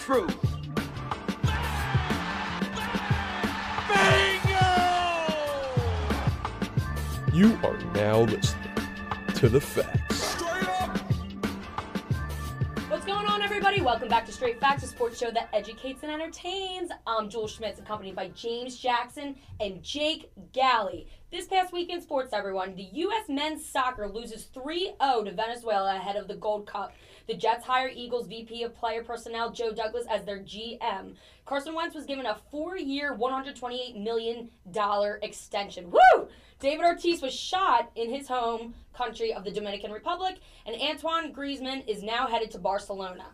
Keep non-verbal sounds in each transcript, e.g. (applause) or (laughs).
truth. You are now listening to the facts. Welcome back to Straight Facts, a sports show that educates and entertains. I'm Jules Schmitz, accompanied by James Jackson and Jake Galley. This past week in sports, everyone, the U.S. men's soccer loses 3 0 to Venezuela ahead of the Gold Cup. The Jets hire Eagles VP of Player Personnel Joe Douglas as their GM. Carson Wentz was given a four year, $128 million extension. Woo! David Ortiz was shot in his home country of the Dominican Republic, and Antoine Griezmann is now headed to Barcelona.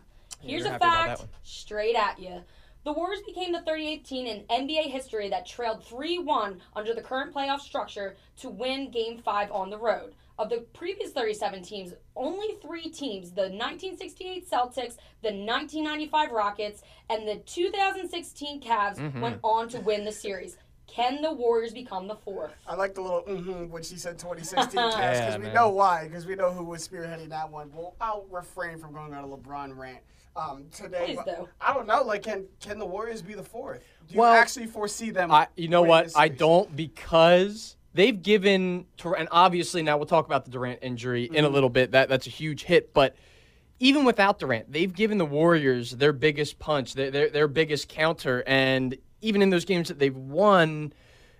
Here's a happy about that fact straight at you. The Warriors became the 38th team in NBA history that trailed 3 1 under the current playoff structure to win Game 5 on the road. Of the previous 37 teams, only three teams the 1968 Celtics, the 1995 Rockets, and the 2016 Cavs Mm-hmm. went on to win the series. Can the Warriors become the fourth? I like the little mm-hmm when she said 2016 (laughs) cast because Yeah, we know why because we know who was spearheading that one. Well, I'll refrain from going on a LeBron rant um, today. Please but do. I don't know. Like, can can the Warriors be the fourth? Do you Well, actually foresee them? I, you know what? I don't because they've given and obviously now we'll talk about the Durant injury in Mm-hmm. a little bit. That that's a huge hit, but even without Durant, they've given the Warriors their biggest punch, their their, their biggest counter, and even in those games that they've won.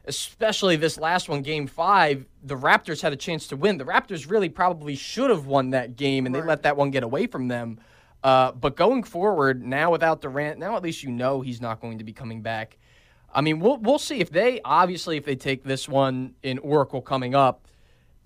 Especially this last one, game five, the Raptors had a chance to win. The Raptors really probably should have won that game, and they let that one get away from them. Uh, but going forward, now without Durant, now at least you know he's not going to be coming back. I mean, we'll we'll see if they obviously if they take this one in Oracle coming up,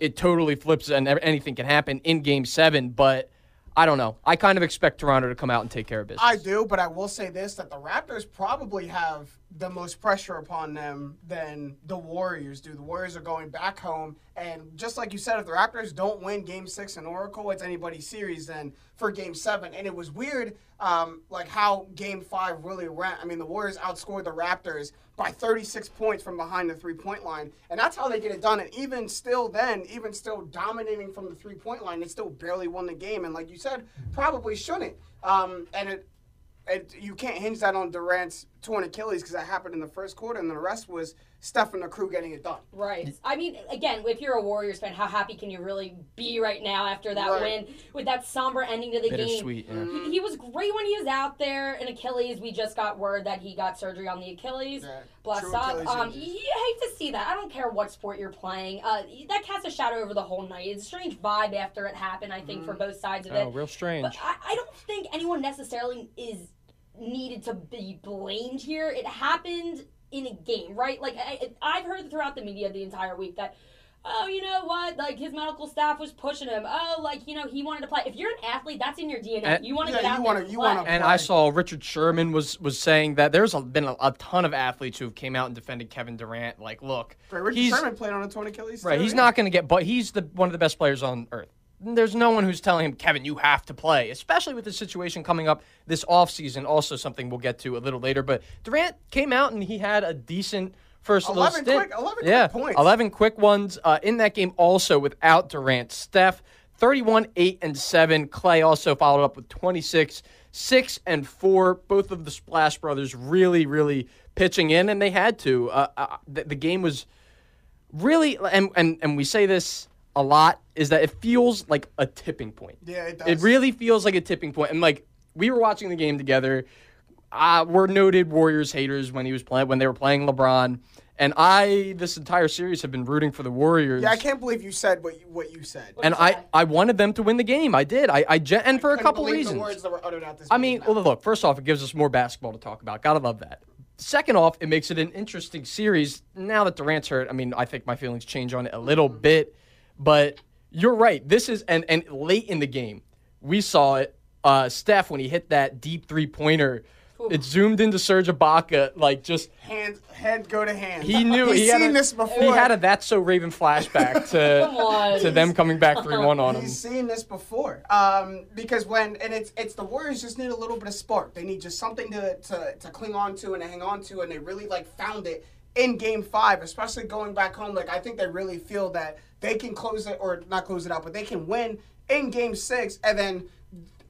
it totally flips and anything can happen in Game Seven. But I don't know. I kind of expect Toronto to come out and take care of business. I do, but I will say this: that the Raptors probably have the most pressure upon them than the Warriors do. The Warriors are going back home, and just like you said, if the Raptors don't win Game Six in Oracle, it's anybody's series then for Game Seven. And it was weird, um, like how Game Five really went. I mean, the Warriors outscored the Raptors by 36 points from behind the three-point line, and that's how they get it done. And even still, then, even still dominating from the three-point line, they still barely won the game. And like you said, probably shouldn't. Um, and it it, you can't hinge that on Durant's torn Achilles because that happened in the first quarter, and the rest was Steph and the crew getting it done. Right. I mean, again, if you're a Warriors fan, how happy can you really be right now after that Right. win with that somber ending to the game? Bittersweet. Yeah. He, he was great when he was out there in Achilles. We just got word that he got surgery on the Achilles. Yeah, Bless true up. Achilles Um, you hate to see that. I don't care what sport you're playing. Uh, that casts a shadow over the whole night. It's a strange vibe after it happened. I think Mm-hmm. for both sides of Oh, it. real strange. But I, I don't think anyone necessarily is needed to be blamed here. It happened in a game, right? Like I, I've heard throughout the media the entire week that, oh, you know what? Like his medical staff was pushing him. Oh, like you know he wanted to play. If you're an athlete, that's in your DNA. And- you want to Yeah, get out you wanna- and you play. wanna- And I saw Richard Sherman was was saying that there's a, been a, a ton of athletes who have came out and defended Kevin Durant. Like, look, Right, Richard he's Sherman played on a torn Achilles. right. too, He's yeah. not going to get, but he's the one of the best players on earth. There's no one who's telling him, Kevin, you have to play, especially with the situation coming up this offseason. Also, something we'll get to a little later. But Durant came out and he had a decent first little 11 stint. quick- 11 quick yeah, points. 11 quick ones uh, in that game. Also without Durant, Steph 31, 8, and 7. Klay also followed up with 26, 6, and 4. Both of the Splash Brothers really, really pitching in, and they had to. Uh, uh, the, the game was really, and, and, and we say this a lot, is that it feels like a tipping point. Yeah, it does. It really feels like a tipping point. And like we were watching the game together. Uh, we're noted Warriors haters when he was playing when they were playing LeBron. And I this entire series have been rooting for the Warriors. Yeah, I can't believe you said what you, what you said. and I, I wanted them to win the game. I did. I, I gen- and for a couple reasons. The words that were uttered out this I mean, well, look, first off, it gives us more basketball to talk about. Gotta love that. Second off, it makes it an interesting series. Now that Durant's hurt, I mean, I think my feelings change on it a little bit. But you're right. This is, and, and late in the game, we saw it. Uh, Steph, when he hit that deep three pointer, it zoomed into Serge Ibaka, like just hand head go to hand. he knew He's he had seen a, this before. He had a that's so Raven flashback to (laughs) to them coming back three one on him. He's seen this before. Um, because when and it's it's the Warriors just need a little bit of spark. They need just something to to, to cling on to and to hang on to, and they really like found it in Game Five, especially going back home. Like I think they really feel that they can close it or not close it out, but they can win in Game Six, and then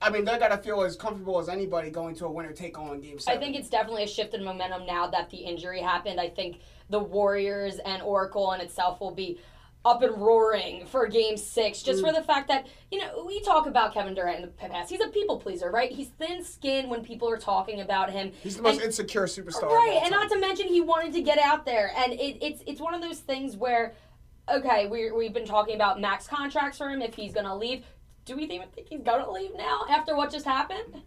I mean, they're gonna feel as comfortable as anybody going to a winner take all in game I think it's definitely a shift in momentum now that the injury happened. I think the Warriors and Oracle in itself will be up and roaring for game six, just Mm. for the fact that, you know, we talk about Kevin Durant in the past. He's a people pleaser, right? He's thin skinned when people are talking about him. He's the most And- insecure superstar. Right, and not to mention he wanted to get out there, and it, it's it's one of those things where, okay, we we've been talking about max contracts for him if he's gonna leave. Do we even think he's gonna leave now after what just happened?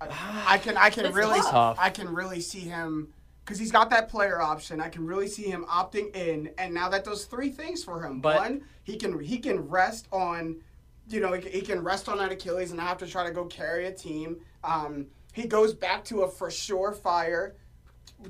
I can I can It's really tough. I can really see him because he's got that player option. I can really see him opting in, and now that does three things for him. But- One, he can he can rest on, you know, he can, he can rest on that Achilles and not have to try to go carry a team. Um, he goes back to a for sure fire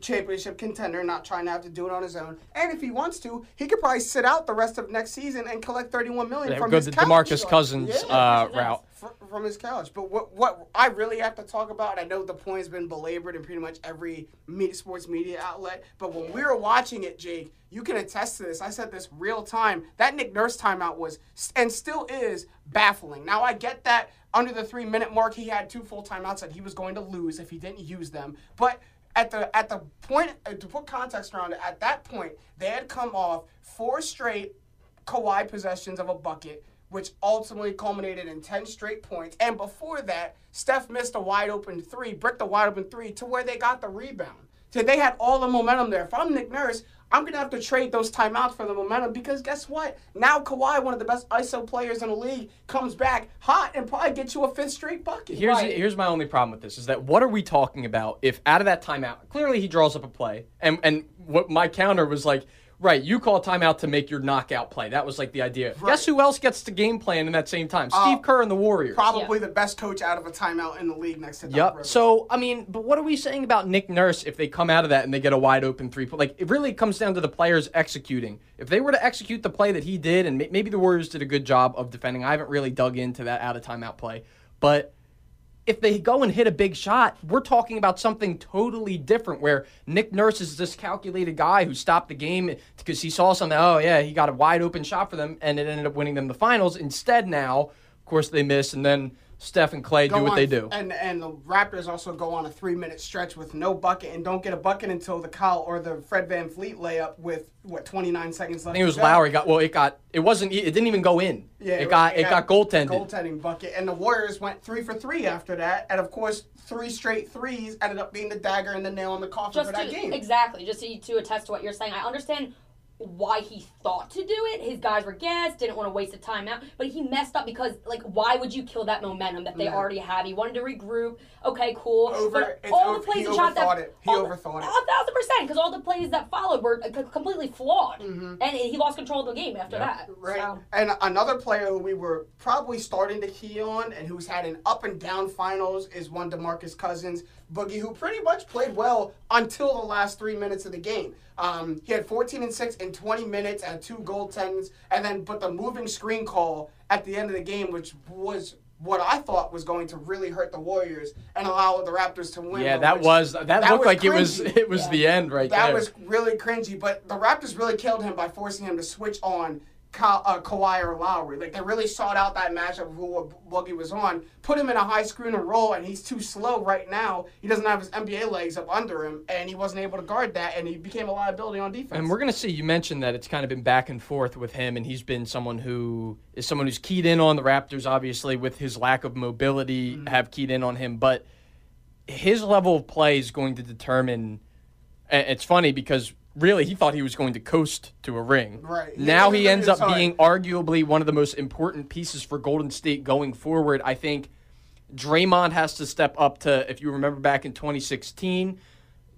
championship contender, not trying to have to do it on his own. And if he wants to, he could probably sit out the rest of next season and collect thirty-one million Yeah, from go his the couch. DeMarcus Cousins Yeah uh, route. from his couch. But what what I really have to talk about, I know the point has been belabored in pretty much every sports media outlet, but when we were watching it, Jake, you can attest to this. I said this real time. That Nick Nurse timeout was and still is baffling. Now I get that under the three minute mark, he had two full timeouts that he was going to lose if he didn't use them, but. At the at the point to put context around it, at that point they had come off four straight Kawhi possessions of a bucket, which ultimately culminated in 10 straight points. And before that, Steph missed a wide open three, bricked a wide open three to where they got the rebound. So they had all the momentum there. If I'm Nick Nurse, I'm going to have to trade those timeouts for the momentum because guess what? Now Kawhi, one of the best ISO players in the league, comes back hot and probably gets you a fifth straight bucket. Here's Right. here's my only problem with this is that what are we talking about if out of that timeout clearly he draws up a play and and what my counter was like right you call a timeout to make your knockout play that was like the idea guess who else gets the game plan in that same time uh, Steve Kerr and the Warriors Probably the best coach out of a timeout in the league next to Yep. Rivers. So I mean, but what are we saying about Nick Nurse if they come out of that and they get a wide open three? point? Like it really comes down to the players executing. If they were to execute the play that he did, and maybe the Warriors did a good job of defending. I haven't really dug into that out of timeout play, but if they go and hit a big shot, we're talking about something totally different. Where Nick Nurse is this calculated guy who stopped the game because he saw something. Oh yeah, he got a wide open shot for them, and it ended up winning them the finals. Instead, now, of course, they miss, and then Steph and Klay go do what on- they do. And and the Raptors also go on a three minute stretch with no bucket and don't get a bucket until the Kyle or the Fred VanVleet layup with what 29 seconds left. I think it was. Lowry got well. It got it wasn't. It didn't even go in. Yeah, it got it got goaltended. Goaltending bucket, and the Warriors went three for three after that, and of course, three straight threes ended up being the dagger and the nail in the coffin Just for that to, game. exactly, just to, to attest to what you're saying. I understand why he thought to do it. His guys were gassed, didn't want to waste a timeout, but he messed up because, like, why would you kill that momentum that they Yeah. already had? He wanted to regroup. Okay, cool. Over- but all over- the plays he and shots that it. He all- overthought it. A thousand percent, because all the plays that followed were uh, completely flawed, Mm-hmm. and he lost control of the game after Yeah. that. Right. So. And another player who we were probably starting to key on and who's had an up and down finals is one DeMarcus Cousins, Boogie, who pretty much played well until the last three minutes of the game. Um, he had 14 and 6 in 20 minutes and two goaltends, and then but the moving screen call at the end of the game, which was what I thought was going to really hurt the Warriors and allow the Raptors to win. Yeah, that which- was that, looked was like it was it was Yeah. the end right that there. That was really cringy, but the Raptors really killed him by forcing him to switch on Ka- uh, Kawhi or Lowry. Like they really sought out that matchup of who Boogie was on, put him in a high screen and roll, and he's too slow right now. He doesn't have his NBA legs up under him, and he wasn't able to guard that, and he became a liability on defense. And we're gonna see. You mentioned that it's kind of been back and forth with him, and he's been someone who is someone who's keyed in on the Raptors, obviously with his lack of mobility, Mm-hmm. have keyed in on him. But his level of play is going to determine. It's funny because really he thought he was going to coast to a ring. Right. Now He- he ends up being arguably one of the most important pieces for Golden State going forward. I think Draymond has to step up to. If you remember back in 2016.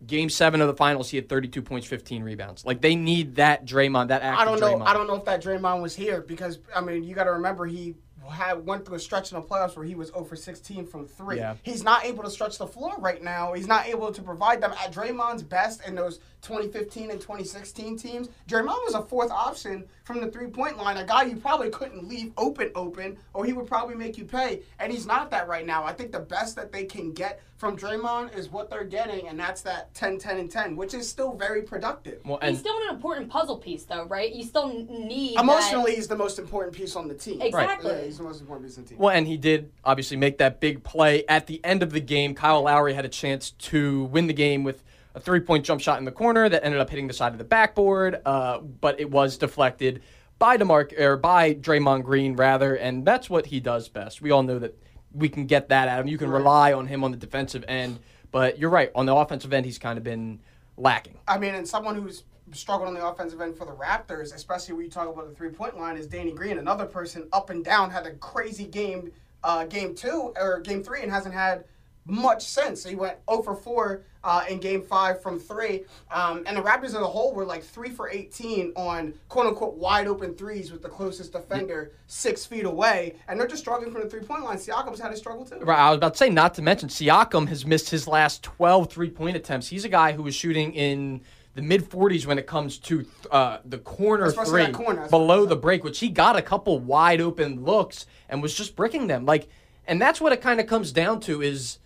Game seven of the finals, he had 32 points, 15 rebounds. Like they need that Draymond, that I don't know. Draymond. I don't know if that Draymond was here because I mean you got to remember he had went through a stretch in the playoffs where he was 0 for 16 from three. Yeah. He's not able to stretch the floor right now. He's not able to provide them at Draymond's best in those 2015 and 2016 teams. Draymond was a fourth option from the three point line, a guy you probably couldn't leave open open, or he would probably make you pay. And he's not that right now. I think the best that they can get from Draymond is what they're getting, and that's that 10, 10, and 10, which is still very productive. Well, He's still an important puzzle piece, though, right? You still n- need that- Emotionally, he's the most important piece on the team. Exactly. Yeah, he's the most important piece of the team. Well, and he did obviously make that big play at the end of the game. Kyle Lowry had a chance to win the game with a three point jump shot in the corner that ended up hitting the side of the backboard, uh, but it was deflected by DeMarc or by Draymond Green rather, and that's what he does best. We all know that we can get that out of him. You can rely on him on the defensive end, but you're right on the offensive end. He's kind of been lacking. I mean, and someone who's struggled on the offensive end for the Raptors, especially when you talk about the three point line, is Danny Green. Another person up and down had a crazy game, uh, game two or game three, and hasn't had much since. He went 0 for 4 uh, in game five from three. Um, and the Raptors as a whole were like 3 for 18 on quote unquote wide open threes with the closest defender six feet away. And they're just struggling from the three point line. Siakam's had a struggle too. Right, I was about to say, not to mention, Siakam has missed his last 12 three point attempts. He's a guy who was shooting in the mid 40s when it comes to uh, the corner Especially three corner, below the break, which he got a couple wide open looks and was just bricking them. Like, and that's what it kind of comes down to is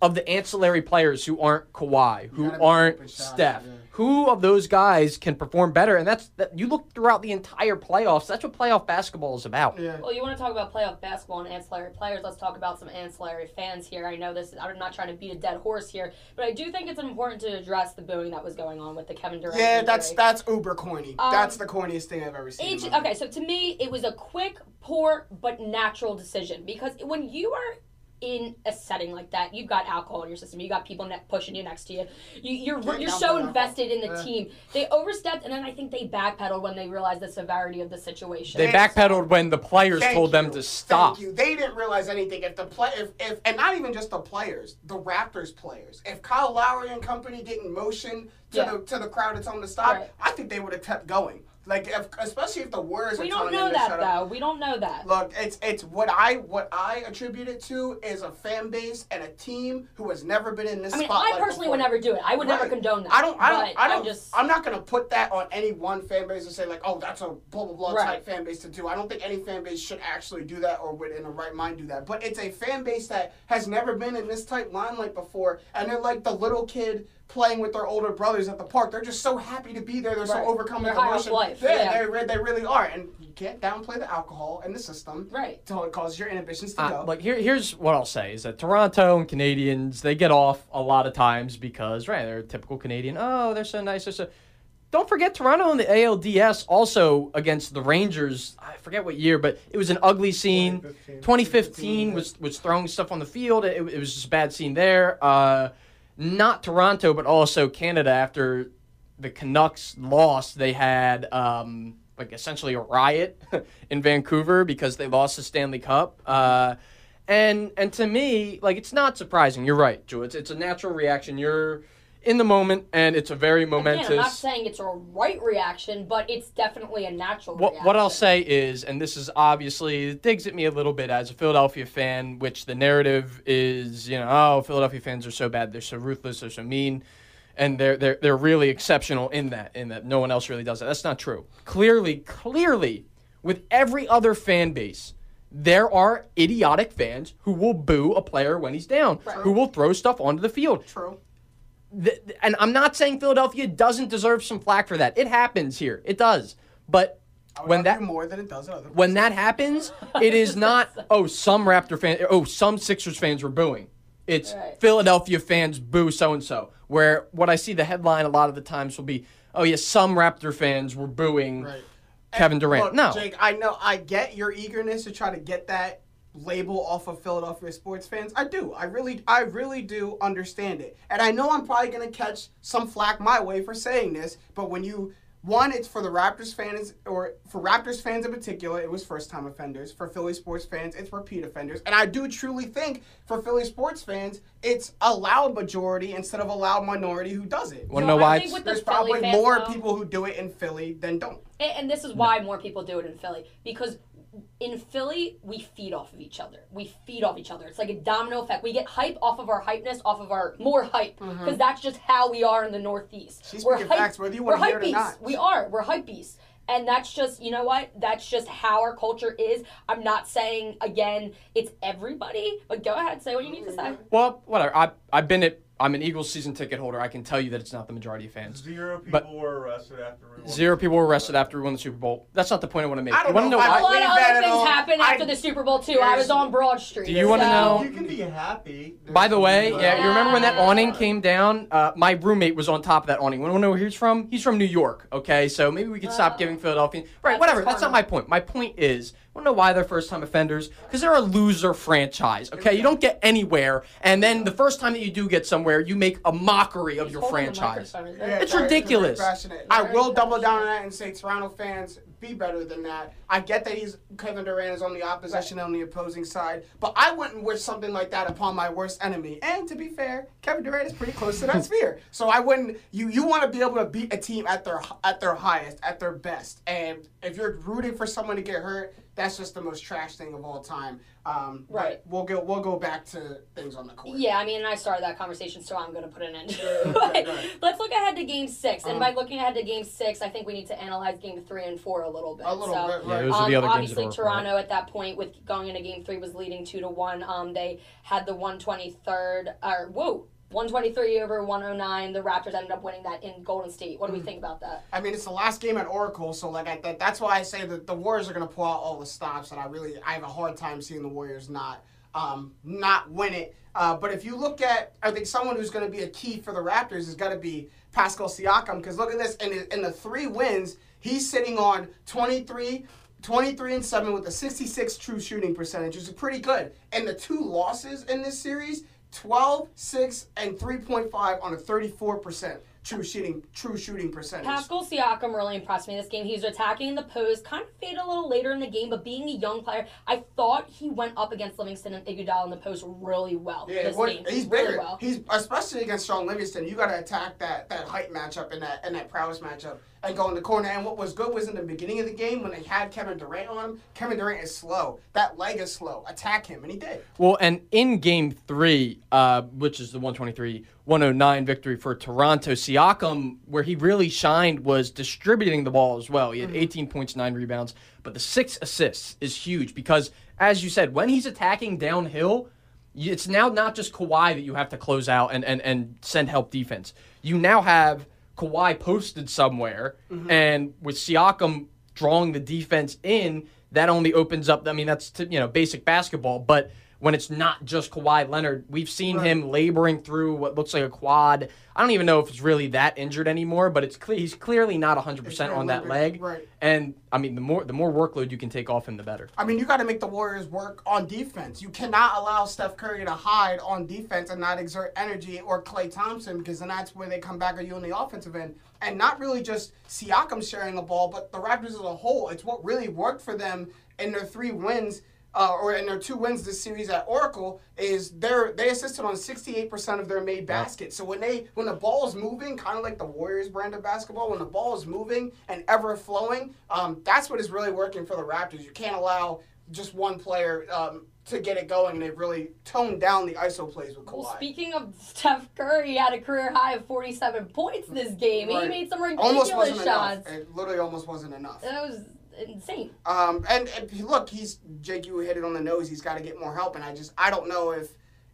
of the ancillary players who aren't Kawhi, who aren't open shots, Steph. yeah. Who of those guys can perform better? And that's that. You look throughout the entire playoffs. That's what playoff basketball is about. Yeah. Well, you want to talk about playoff basketball and ancillary players. Let's talk about some ancillary fans here. I know this. I'm not trying to beat a dead horse here, but I do think it's important to address the booing that was going on with the Kevin Durant. Yeah, that's injury. that's uber corny. Um, that's the corniest thing I've ever seen. in Each, okay, so to me, it was a quick, poor, but natural decision because when you are in a setting like that, you've got alcohol in your system, you got people ne- pushing you next to you, you you're Can't you're so invested in the Yeah. team. They overstepped, and then I think they backpedaled when they realized the severity of the situation. They backpedaled when the players Thank told them to stop. Thank you. They didn't realize anything. If the play, if, if and not even just the players, the Raptors players. If Kyle Lowry and company didn't motion to Yeah. the to the crowd to tell them to stop, Right. I think they would have kept going. Like, if, especially if the Warriors. we don't know that shut up. though. We don't know that. Look, it's it's what I what I attribute it to is a fan base and a team who has never been in this I mean, I personally before. would never do it. I would never condone that. I don't. I don't. I don't. I'm just. I'm not gonna put that on any one fan base and say like, oh, that's a blah blah blah Right. type fan base to do. I don't think any fan base should actually do that or would in the right mind do that. But it's a fan base that has never been in this type limelight before, and they're like the little kid playing with their older brothers at the park. They're just so happy to be there. They're Right. so overcome with high off emotion. life, Yeah, yeah. They, they really are, and you can't downplay the alcohol in the system. Right. Until it causes your inhibitions to Uh, go. like here, here's what I'll say is that Toronto and Canadians they get off a lot of times because right they're a typical Canadian. Oh, they're so nice. They're so. Don't forget Toronto in the ALDS also against the Rangers. I forget what year, but it was an ugly scene. 2015. 2015 was was throwing stuff on the field. It, it was just a bad scene there. Uh, not Toronto, but also Canada after the Canucks lost. They had um, like essentially a riot (laughs) in Vancouver because they lost the Stanley Cup. Uh, and and to me, like it's not surprising. You're right, Joe. It's it's a natural reaction. You're in the moment, and it's a very momentous. Again, I'm not saying it's a right reaction, but it's definitely a natural What, reaction. what I'll say is, and this is obviously it digs at me a little bit as a Philadelphia fan, which the narrative is, you know, oh, Philadelphia fans are so bad, they're so ruthless, they're so mean, and they're they're they're really exceptional in that, in that no one else really does that. That's not true. Clearly, clearly, with every other fan base. There are idiotic fans who will boo a player when he's down, who will throw stuff onto the field True. Th- and I'm not saying Philadelphia doesn't deserve some flack for that. It happens here. It does. But when that more than it does in other when that happens, it is not (laughs) oh some Raptor fan oh some Sixers fans were booing. It's Right. Philadelphia fans boo so and so. Where what I see the headline a lot of the times will be oh yes some Raptor fans were booing Right. Kevin Durant. Look, no. Jake, I know I get your eagerness to try to get that label off of Philadelphia sports fans. I do. I really I really do understand it. And I know I'm probably going to catch some flack my way for saying this, but when you one, it's for the Raptors fans, or for Raptors fans in particular, it was first time offenders. For Philly sports fans, it's repeat offenders. And I do truly think for Philly sports fans, it's a loud majority instead of a loud minority who does it. Wanna No, know I why think it's- the There's probably fans, more though- people who do it in Philly than don't. And, and this is why more people do it in Philly because in Philly we feed off of each other. We feed off each other. It's like a domino effect. We get hype off of our hypeness, off of our more hype, mm-hmm. because that's just how we are in the Northeast. She's we're speaking facts, whether you we're wanna hear it or not. We are. We're hype beasts. And that's just, you know what? That's just how our culture is. I'm not saying again it's everybody, but go ahead, say what you need to mm-hmm. say. Well, whatever. I I've been at I'm an Eagles season ticket holder. I can tell you that it's not the majority of fans. Zero people But- were arrested after we won. Zero people were arrested after we won the Super Bowl. That's not the point I want to make. I don't you want to know know if I A why? lot of other things all. happened I- after the Super Bowl too. I was on Broad Street. Do you wanna so- know- You can be happy. By the way, yeah, you remember when that awning came down? Uh, my roommate was on top of that awning. Want to know where he's from? He's from New York. Okay, so maybe we could stop Oh. giving Philadelphia. Right, That's whatever. That's not my point. My point is, want to know why they're first-time offenders? Because they're a loser franchise. Okay, you don't get anywhere, and then the first time that you do get somewhere, you make a mockery of He's your franchise. Yeah. It's very- ridiculous. I will double down on that and say Toronto fans be better than that. I get that he's Kevin Durant is on the opposition on the opposing side, but I wouldn't wish something like that upon my worst enemy. And to be fair, Kevin Durant is pretty close to that (laughs) sphere, so I wouldn't. You you want to be able to beat a team at their at their highest, at their best, and if you're rooting for someone to get hurt, that's just the most trash thing of all time. Um, but Right. We'll go we'll go back to things on the court. Yeah, I mean, I started that conversation, so I'm going to put an end to it. But. (laughs) Let's look ahead to Game Six, and Um, by looking ahead to Game Six, I think we need to analyze Game Three and Four a little bit. A little so, bit, Yeah, right. those are Um, the other games obviously, that were right. Toronto at that point, with going into Game Three, was leading two to one. Um, they had the 123rd, or whoa, 123 over 109. The Raptors ended up winning that in Golden State. What do we think about that? I mean, it's the last game at Oracle, so like I, that, that's why I say that the Warriors are going to pull out all the stops, and I really I have a hard time seeing the Warriors not um, not win it. Uh, but if you look at, I think someone who's going to be a key for the Raptors is going to be Pascal Siakam, because look at this in the, in the three wins, he's sitting on 23. 23 and 7 with a 66 true shooting percentage, which is pretty good. And the two losses in this series, 12, 6, and 3.5 on a 34% true shooting true shooting percentage. Pascal Siakam really impressed me this game. He was attacking in the post, kind of faded a little later in the game, but being a young player, I thought he went up against Livingston and Iguodala in the post really well. Yeah, what, he's really bigger. well. He's especially against Shaun Livingston. You got to attack that that height matchup and that and that prowess matchup and go in the corner. And what was good was in the beginning of the game when they had Kevin Durant on him. Kevin Durant is slow. That leg is slow. Attack him, and he did. Well, and in game three, uh, which is the 123 109 victory for Toronto, Siakam, where he really shined was distributing the ball as well. He had 18 points, nine rebounds, but the six assists is huge because, as you said, when he's attacking downhill, it's now not just Kawhi that you have to close out and, and, and send help defense. You now have Kawhi posted somewhere, mm-hmm. and with Siakam drawing the defense in, that only opens up. I mean, that's to, you know basic basketball, but when it's not just Kawhi Leonard, we've seen him laboring through what looks like a quad. I don't even know if it's really that injured anymore, but it's clear he's clearly not 100 percent been on that leg. right. And I mean, the more the more workload you can take off him, the better. I mean, you got to make the Warriors work on defense. You cannot allow Steph Curry to hide on defense and not exert energy, or Klay Thompson, because then that's where they come back at you on the offensive end. And not really just Siakam sharing the ball, but the Raptors as a whole. It's what really worked for them in their three wins. Uh, or in their two wins this series at Oracle is they're they assisted on 68% of their made baskets. So when they when the ball is moving, kind of like the Warriors brand of basketball, when the ball is moving and ever flowing, um, that's what is really working for the Raptors. You can't allow just one player um, to get it going. and They've really toned down the ISO plays with Kawhi. Well, speaking of Steph Curry, he had a career high of 47 points this game. He made some almost ridiculous wasn't shots. enough. It literally almost wasn't enough. That was insane. Um, and, and look, he's Jake. You hit it on the nose. He's got to get more help, and I just I don't know if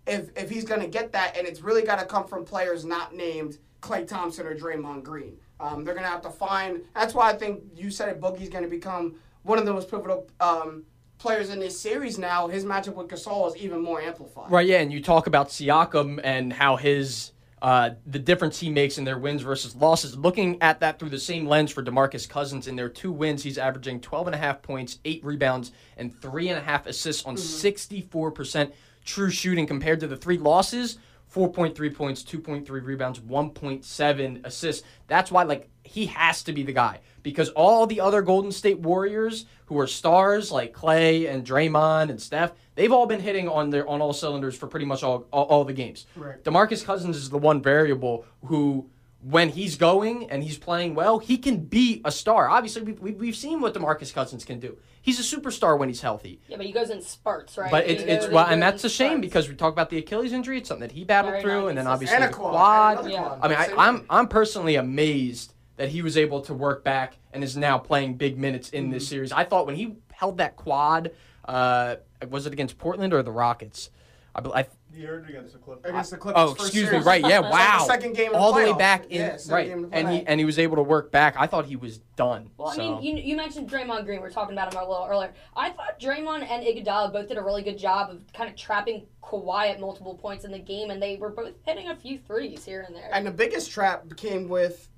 if if he's going to get that, and it's really got to come from players not named Klay Thompson or Draymond Green. Um, they're going to have to find. That's why I think you said it. Boogie's going to become one of the most pivotal um, players in this series now. His matchup with Gasol is even more amplified. Right, yeah, and you talk about Siakam and how his uh, the difference he makes in their wins versus losses. Looking at that through the same lens for DeMarcus Cousins in their two wins, he's averaging 12 and a half points, eight rebounds, and three and a half assists on 64% true shooting compared to the three losses. 4.3 points, 2.3 rebounds, 1.7 assists. That's why, like, he has to be the guy because all the other Golden State Warriors who are stars like Klay and Draymond and Steph, they've all been hitting on their on all cylinders for pretty much all all, all the games. Right. DeMarcus Cousins is the one variable who when he's going and he's playing well, he can be a star. Obviously, we, we, we've seen what DeMarcus Cousins can do. He's a superstar when he's healthy. Yeah, but he goes in spurts, right? But He it's it's well, and that's a shame spurts. because we talk about the Achilles injury. It's something that he battled Very through, and then obviously And a the quad. quad. and another Yeah. I mean, I, Same I'm. I'm personally amazed that he was able to work back and is now playing big minutes in this series. I thought when he held that quad, uh, was it against Portland or the Rockets? I, bel- I He earned against the Clippers. Against the Clippers. Oh, first excuse me. Right. Yeah. (laughs) It's like Wow. the second game of the all the way back in. Yeah, right. game of And he and he was able to work back. I thought he was done. Well, I mean, you, you mentioned Draymond Green. We are talking about him a little earlier. I thought Draymond and Iguodala both did a really good job of kind of trapping Kawhi at multiple points in the game, and they were both hitting a few threes here and there. And the biggest trap came with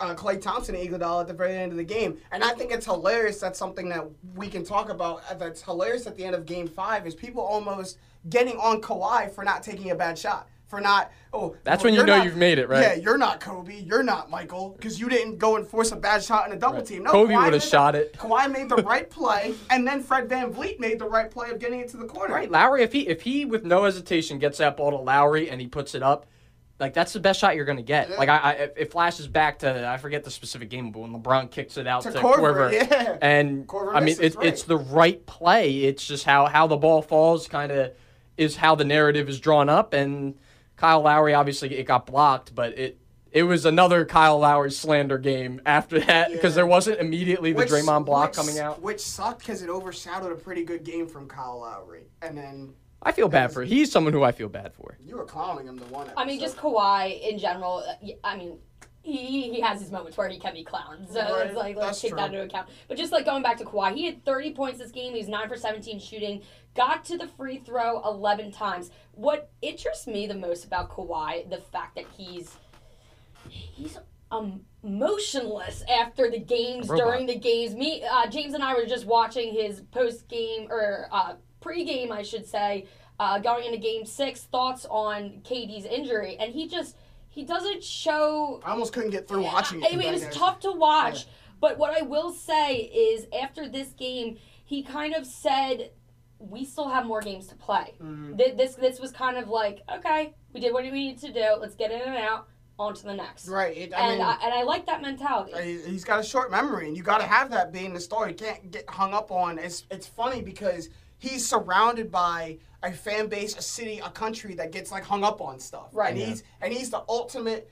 uh, Klay Thompson and Iguodala at the very end of the game. And I think it's hilarious. That's something that we can talk about. uh, That's hilarious at the end of Game Five is people almost getting on Kawhi for not taking a bad shot. For not, oh, That's well, when you know not- you've made it, right? Yeah, you're not Kobe. You're not Michael because you didn't go and force a bad shot in a double Right. team. No, Kobe would've shot it. Kawhi made the (laughs) right play, and then Fred VanVleet made the right play of getting it to the corner. Right, Lowry. If he if he with no hesitation gets that ball to Lowry and he puts it up, like that's the best shot you're gonna get. Yeah. Like I, I it- it flashes back to I forget the specific game, but when LeBron kicks it out To to, Korver, Korver, yeah. and Korver I mean it's right. it's the right play. It's just how how the ball falls, kind of is how the narrative is drawn up. And Kyle Lowry, obviously, it got blocked, but it. It was another Kyle Lowry slander game after that because Yeah. there wasn't immediately the Which- Draymond block which- coming out. Which sucked because it overshadowed a pretty good game from Kyle Lowry. And then I feel bad for. He's someone who I feel bad for. you were clowning him the one episode. I mean, just Kawhi in general. I mean, he, he has his moments where he can be clowned. So Right, it's like let's that's take that into account. But just like going back to Kawhi, he had 30 points this game. He was nine for 17 shooting. Got to the free throw 11 times. What interests me the most about Kawhi, the fact that he's he's um motionless after the games Robot. during the games. Me, uh, James and I were just watching his post game or uh, pre game, I should say, uh, going into Game Six. Thoughts on KD's injury, and he just he doesn't show. I almost couldn't get through watching I it. mean, it was tough to watch. But what I will say is, after this game, he kind of said, "We still have more games to play." Mm-hmm. This this was kind of like, okay, we did what we needed to do. Let's get in and out. On to the next. Right. It, I and mean, I, and I like that mentality. he- he's got a short memory, and you got to have that being the story. You can't get hung up on. It's it's funny because he's surrounded by a fan base, a city, a country that gets like hung up on stuff. Right. And Yeah. he's and he's the ultimate.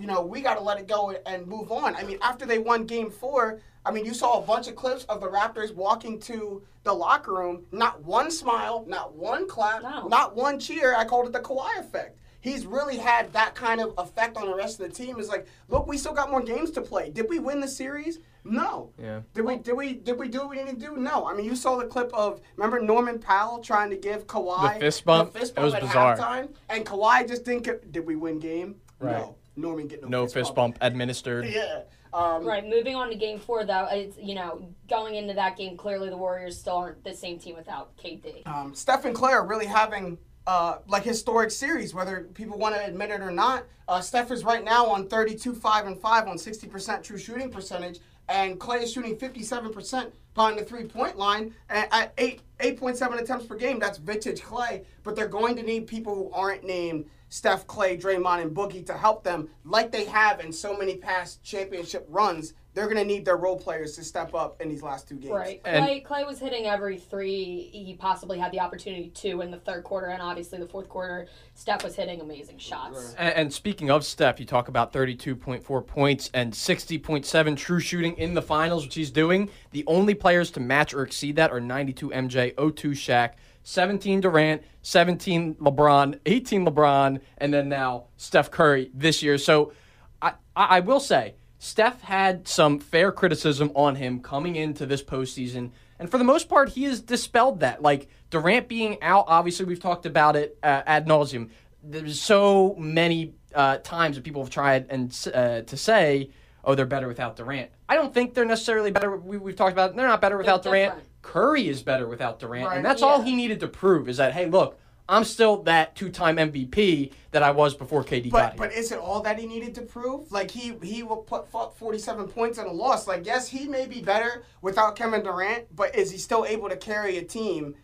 You know, we got to let it go and move on. I mean, after they won Game Four, I mean, you saw a bunch of clips of the Raptors walking to the locker room. Not one smile, not one clap, No. not one cheer. I called it the Kawhi effect. He's really had that kind of effect on the rest of the team. Is like, look, we still got more games to play. Did we win the series? No. Yeah. Did we? Did we? Did we do what we needed to do? No. I mean, you saw the clip of remember Norman Powell trying to give Kawhi The fist bump? The fist bump It was at bizarre. halftime, and Kawhi just didn't. Get, did we win game? Right. No. Norman get no, No fist bump administered. (laughs) Yeah. Um, Right, moving on to game four, though, it's, you know, going into that game, clearly the Warriors still aren't the same team without KD. um, Steph and Klay are really having uh, like historic series, whether people want to admit it or not. Uh, Steph is right now on 32, 5, and 5 on 60% true shooting percentage, and Klay is shooting 57% behind the three point line at, at 8, 8.7 attempts per game. That's vintage Klay, but they're going to need people who aren't named Steph, Klay, Draymond, and Boogie to help them, like they have in so many past championship runs. They're going to need their role players to step up in these last two games. Right. And- Klay, Klay was hitting every three he possibly had the opportunity to in the third quarter, and obviously the fourth quarter, Steph was hitting amazing shots. And, and speaking of Steph, you talk about 32.4 points and 60.7 true shooting in the finals, which he's doing. The only players to match or exceed that are 92 MJ, 02 Shaq, 17 Durant, 17 LeBron, 18 LeBron, and then now Steph Curry this year. So I, I will say, Steph had some fair criticism on him coming into this postseason. And for the most part, he has dispelled that. Like Durant being out, obviously, we've talked about it uh, ad nauseum. There's so many uh, times that people have tried and uh, to say, oh, they're better without Durant. I don't think they're necessarily better. We, we've talked about it. They're not better without Durant. different. Curry is better without Durant. Right. And that's all he needed to prove is that, hey, look, I'm still that two time MVP that I was before KD got But here. but is it all that he needed to prove? Like he he will put fought 47 points in a loss. Like yes, he may be better without Kevin Durant, but is he still able to carry a team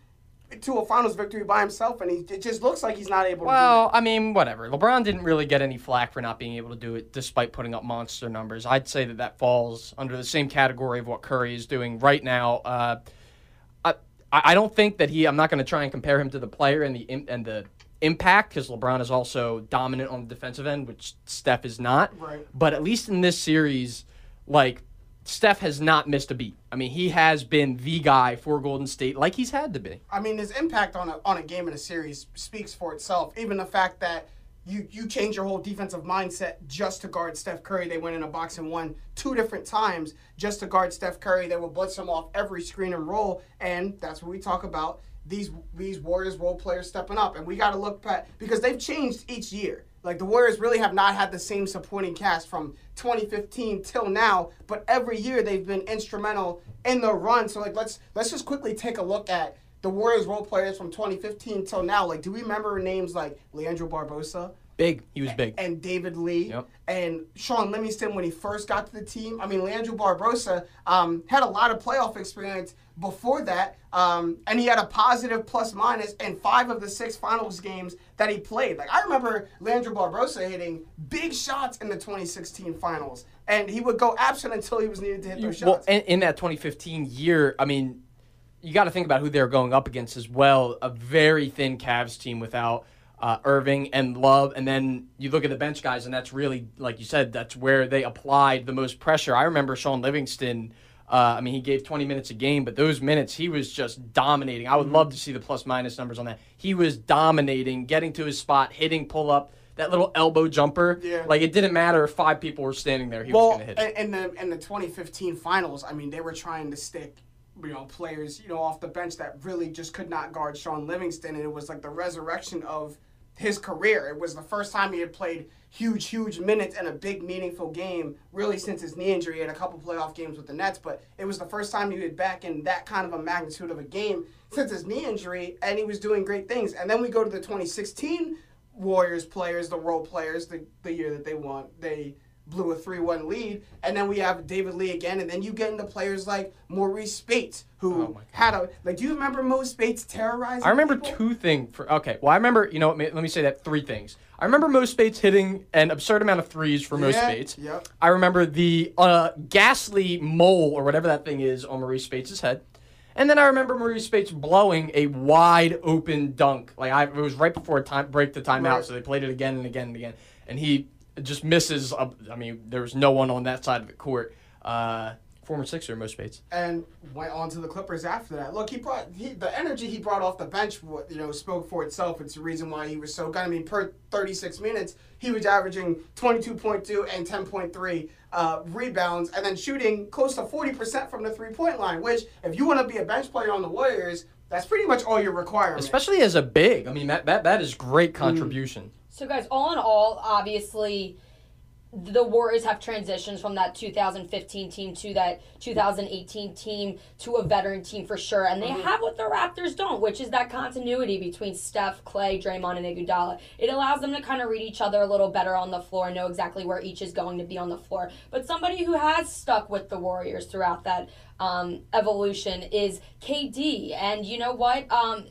to a finals victory by himself? And he it just looks like he's not able to Well, I mean, whatever. LeBron didn't really get any flack for not being able to do it despite putting up monster numbers. I'd say that that falls under the same category of what Curry is doing right now. Uh, I, I don't think that he. I'm not going to try and compare him to the player and the and the impact because LeBron is also dominant on the defensive end, which Steph is not. Right. But at least in this series, like Steph has not missed a beat. I mean, he has been the guy for Golden State, like he's had to be. I mean, his impact on a on a game in a series speaks for itself. Even the fact that you you change your whole defensive mindset just to guard Steph Curry. They went in a box and won two different times just to guard Steph Curry. They will blitz him off every screen and roll, and that's what we talk about. These these Warriors role players stepping up, and we got to look at because they've changed each year. Like the Warriors really have not had the same supporting cast from 2015 till now, but every year they've been instrumental in the run. So like let's let's just quickly take a look at the Warriors role players from 2015 till now. Like, do we remember names like Leandro Barbosa? Big. He was big. and David Lee Yep. and Shaun Livingston when he first got to the team. I mean, Leandro Barbosa um, had a lot of playoff experience before that, um, and he had a positive plus minus in five of the six finals games that he played. Like I remember Leandro Barbosa hitting big shots in the 2016 finals, and he would go absent until he was needed to hit those Well, shots. in, in that 2015 year, I mean, you got to think about who they're going up against as well. A very thin Cavs team without uh, Irving and Love, and then you look at the bench guys, and that's really, like you said, that's where they applied the most pressure. I remember Shaun Livingston. Uh, I mean, he gave 20 minutes a game, but those minutes he was just dominating. I would love to see the plus minus numbers on that. He was dominating, getting to his spot, hitting pull up, that little elbow jumper. Yeah. Like it didn't matter if five people were standing there, he was going to hit it. in the in the 2015 finals, I mean, they were trying to stick, you know, players, you know, off the bench that really just could not guard Shaun Livingston, and it was like the resurrection of his career. It was the first time he had played huge, huge minutes in a big, meaningful game, really since his knee injury. Had a couple playoff games with the Nets, but it was the first time he was back in that kind of a magnitude of a game since his knee injury, and he was doing great things. And then we go to the 2016 Warriors players, the role players, the, the year that they won. They blew a 3-1 lead, and then we have David Lee again, and then you get into players like Maurice Speights, who Oh had a like. Do you remember Mo Speights terrorizing? I remember people? two things. For okay, well, I remember. You know, what, let me say that three things. I remember Mo Speights hitting an absurd amount of threes for Mo Yeah, Spates. yep. I remember the uh, ghastly mole or whatever that thing is on Maurice Speights' head. And then I remember Maurice Speights blowing a wide open dunk. Like I, it was right before time break the timeout, Right. so they played it again and again and again. And he just misses. A, I mean, there was no one on that side of the court. Uh, former Sixer, Mo Bates. and went on to the Clippers after that. Look, he brought he, the energy he brought off the bench. wa- You know, spoke for itself. It's the reason why he was so good. I mean, per 36 minutes, he was averaging 22.2 and 10.3 uh, rebounds, and then shooting close to 40% from the three point line. Which, if you want to be a bench player on the Warriors, that's pretty much all your requirement. Especially as a big. I mean, that that, that is great contribution. So, guys, all in all, obviously, the Warriors have transitions from that 2015 team to that 2018 team to a veteran team for sure. And they have what the Raptors don't, which is that continuity between Steph, Klay, Draymond, and Iguodala. It allows them to kind of read each other a little better on the floor and know exactly where each is going to be on the floor. But somebody who has stuck with the Warriors throughout that um, evolution is KD. And you know what? Um,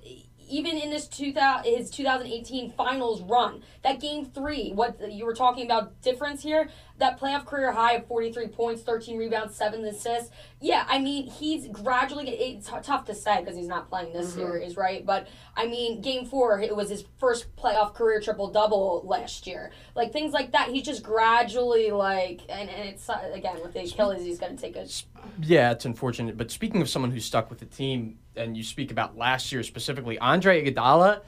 even in this 2000, his 2018 finals run, that game three, what you were talking about difference here, that playoff career high of 43 points, 13 rebounds, 7 assists. Yeah, I mean, he's gradually, it's tough to say because he's not playing this series, right? But I mean, game four, it was his first playoff career triple double last year. Like things like that, he's just gradually like, and, and it's, uh, again, with the Achilles, he's going to take a. Yeah, it's unfortunate. But speaking of someone who's stuck with the team, and you speak about last year specifically, Andre Iguodala,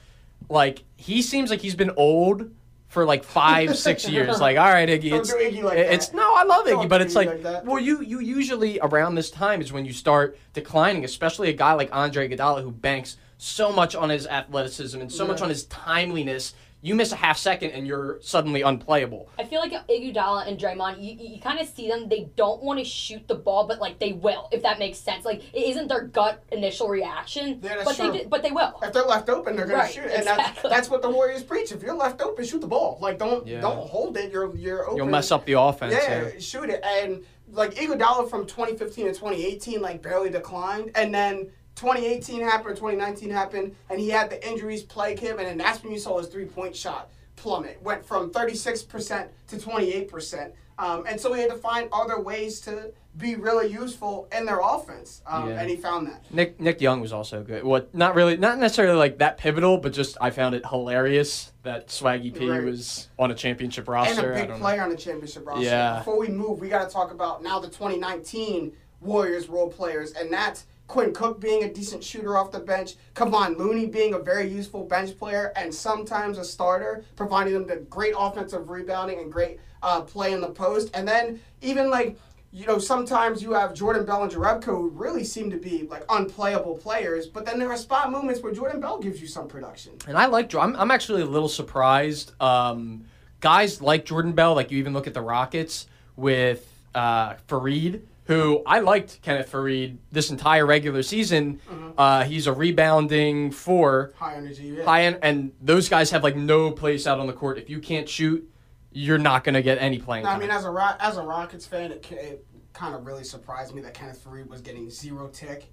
like he seems like he's been old for like five, six (laughs) years. Like, all right, Iggy, it's like it's that. no, I love Don't Iggy, but it's like, like well, you you usually around this time is when you start declining, especially a guy like Andre Iguodala who banks so much on his athleticism and so much on his timeliness. You miss a half second and you're suddenly unplayable. I feel like Iguodala and Draymond, you, you kind of see them. They don't want to shoot the ball, but like they will, if that makes sense. Like it isn't their gut initial reaction, Yeah, that's but true. they but they will. if they're left open, they're gonna Right, shoot, and that's exactly. that's what the Warriors preach. If you're left open, shoot the ball. Like don't Yeah. don't hold it. You're you're open. You'll mess up the offense. Yeah, shoot it. And like Iguodala from 2015 to 2018, like barely declined, and then 2018 happened, 2019 happened, and he had the injuries plague him, and then that's when you saw his three point shot plummet, went from 36% to 28%. Um, and so he had to find other ways to be really useful in their offense. Um, Yeah. And he found that. Nick Nick Young was also good. What not really not necessarily like that pivotal, but just I found it hilarious that Swaggy P Right. was on a championship roster and a big don't know. player on the championship roster. Yeah. Before we move, we got to talk about now the 2019 Warriors role players, and that's Quinn Cook being a decent shooter off the bench, Kevon Looney being a very useful bench player, and sometimes a starter, providing them the great offensive rebounding and great uh, play in the post. And then even like you know, sometimes you have Jordan Bell and Jerebko who really seem to be like unplayable players, but then there are spot moments where Jordan Bell gives you some production. And I like. I'm, I'm actually a little surprised. Um, guys like Jordan Bell, like you even look at the Rockets with uh, Faried, who I liked Kenneth Faried this entire regular season. Uh, he's a rebounding four, High energy. Yeah. high end, and those guys have like no place out on the court. If you can't shoot, you're not gonna get any playing No, I mean, as a Ro- as a Rockets fan, it, it kind of really surprised me that Kenneth Faried was getting zero tick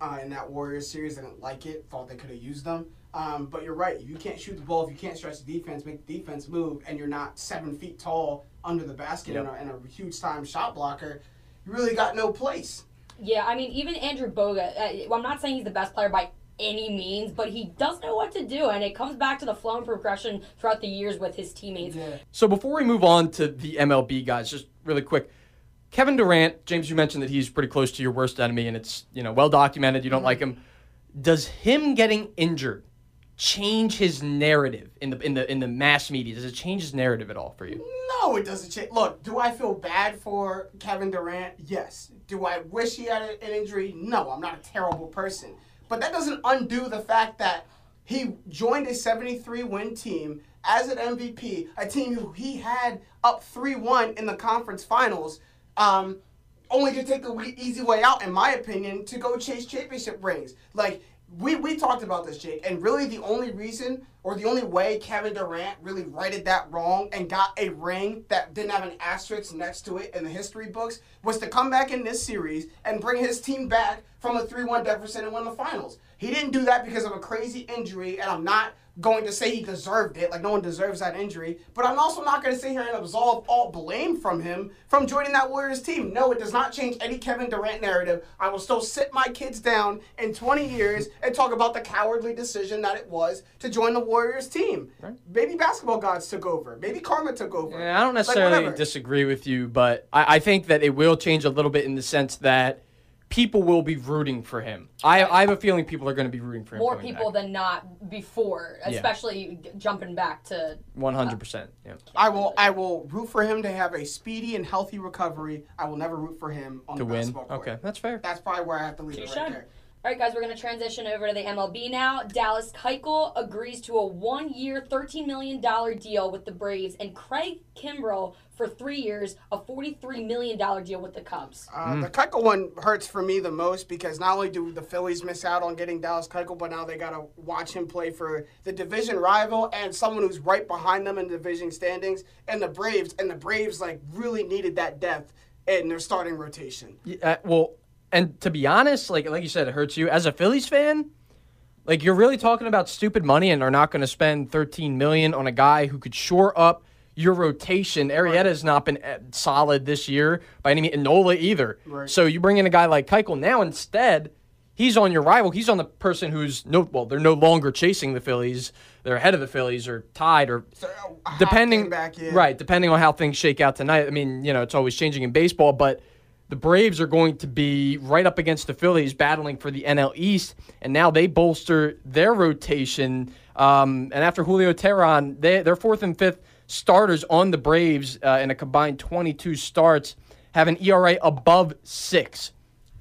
uh, in that Warriors series. I didn't like it. Thought they could have used them. Um, but you're right. You can't shoot the ball if you can't stretch the defense, make the defense move, and you're not seven feet tall under the basket Yep. and, a, and a huge time shot blocker. You really got no place. Yeah, I mean, even Andrew Bogut, uh, well, I'm not saying he's the best player by any means, but he does know what to do, and it comes back to the flow and progression throughout the years with his teammates. So before we move on to the MLB guys, just really quick, Kevin Durant, James, you mentioned that he's pretty close to your worst enemy, and it's you know well documented. You don't like him. Does him getting injured change his narrative in the in the in the mass media? Does it change his narrative at all for you? No, it doesn't change. Look, do I feel bad for Kevin Durant? Yes. Do I wish he had an injury? No, I'm not a terrible person. But that doesn't undo the fact that he joined a 73 win team as an MVP, a team who he had up 3 1 in the conference finals. Um, only to take the easy way out, in my opinion, to go chase championship rings. Like we we talked about this, Jake, and really the only reason or the only way Kevin Durant really righted that wrong and got a ring that didn't have an asterisk next to it in the history books was to come back in this series and bring his team back from a 3-1 deficit and win the finals. He didn't do that because of a crazy injury, and I'm not going to say he deserved it. Like no one deserves that injury. But I'm also not going to sit here and absolve all blame from him from joining that Warriors team. No, it does not change any Kevin Durant narrative. I will still sit my kids down in 20 years and talk about the cowardly decision that it was to join the Warriors team. Maybe basketball gods took over. Maybe karma took over. Yeah, I don't Like, necessarily whatever. disagree with you, but I, I think that it will change a little bit in the sense that people will be rooting for him. I, I have a feeling people are going to be rooting for him. More people back. than not before, especially jumping back to. Uh, 100%. Yeah. I will I will root for him to have a speedy and healthy recovery. I will never root for him on To the win. basketball court. Okay, that's fair. That's probably where I have to leave it Touche. right there. All right, guys, we're going to transition over to the MLB now. Dallas Keuchel agrees to a one-year, $13 million deal with the Braves, and Craig Kimbrel for three years, a $43 million deal with the Cubs. Uh, The Keuchel one hurts for me the most because not only do the Phillies miss out on getting Dallas Keuchel, but now they got to watch him play for the division rival and someone who's right behind them in the division standings, and the Braves. And the Braves like really needed that depth in their starting rotation. Yeah, uh, well, and to be honest, like like you said, it hurts you as a Phillies fan. Like you're really talking about stupid money, and are not going to spend 13 million on a guy who could shore up your rotation. Arrieta has not been uh, solid this year by any means, Nola either. Right. So you bring in a guy like Keuchel now instead. He's on your rival. He's on the person who's no well. They're no longer chasing the Phillies. They're ahead of the Phillies or tied or So, depending back, yeah. right depending on how things shake out tonight i mean you know it's always changing in baseball but the braves are going to be right up against the phillies battling for the nl east and now they bolster their rotation. Um, and after julio Teheran, they, their fourth and fifth starters on the braves uh, in a combined 22 starts have an era above six.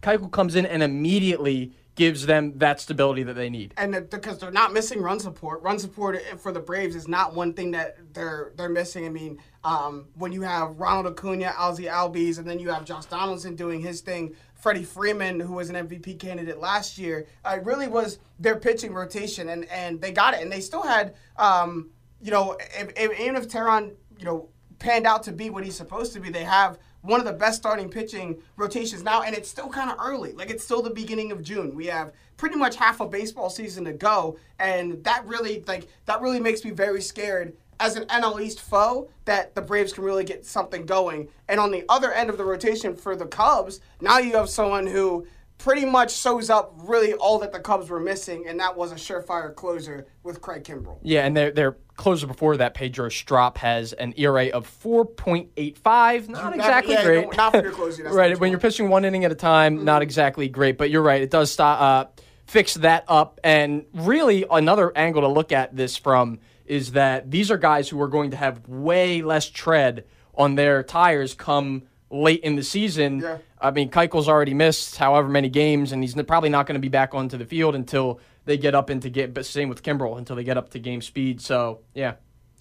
Keuchel comes in and immediately gives them that stability that they need and because they're not missing run support. Run support for the Braves is not one thing that they're they're missing. I mean, um, when you have Ronald Acuna, Ozzie Albies, and then you have Josh Donaldson doing his thing, Freddie Freeman, who was an MVP candidate last year, uh, it really was their pitching rotation, and and they got it, and they still had, um, you know, if, if, even if Teheran, you know, panned out to be what he's supposed to be, they have one of the best starting pitching rotations now, and it's still kind of early. Like it's still the beginning of June. We have pretty much half a baseball season to go, and that really like that really makes me very scared as an NL East foe that the Braves can really get something going. And on the other end of the rotation for the Cubs, now you have someone who pretty much sews up really all that the Cubs were missing, and that was a surefire closer with Craig Kimbrel. Yeah, and their their closer before that, Pedro Strop, has an ERA of 4.85. Not exactly yeah, great. not for your (laughs) closer, that's right, when you you're pitching one inning at a time, not exactly great. But you're right, it does stop, uh, fix that up. And really, another angle to look at this from is that these are guys who are going to have way less tread on their tires come late in the season. Yeah. I mean, Keuchel's already missed however many games, and he's probably not going to be back onto the field until they get up into get. But same with Kimbrel until they get up to game speed. So yeah,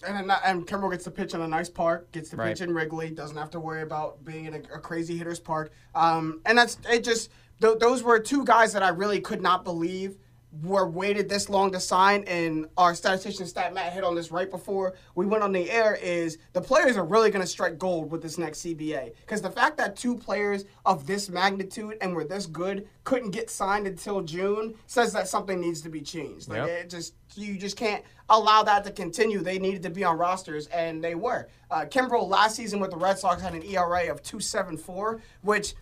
And and Kimbrel gets to pitch in a nice park, gets to Right. pitch in Wrigley, doesn't have to worry about being in a, a crazy hitter's park. Um, and that's it. Just th- those were two guys that I really could not believe were waited this long to sign. And our statistician Stat Matt hit on this right before we went on the air. Is the players are really going to strike gold with this next CBA because the fact that two players of this magnitude and were this good couldn't get signed until June says that something needs to be changed. Like Yep. it just you just can't allow that to continue. They needed to be on rosters, and they were. Uh, Kimbrel last season with the Red Sox had an ERA of two seven four, which.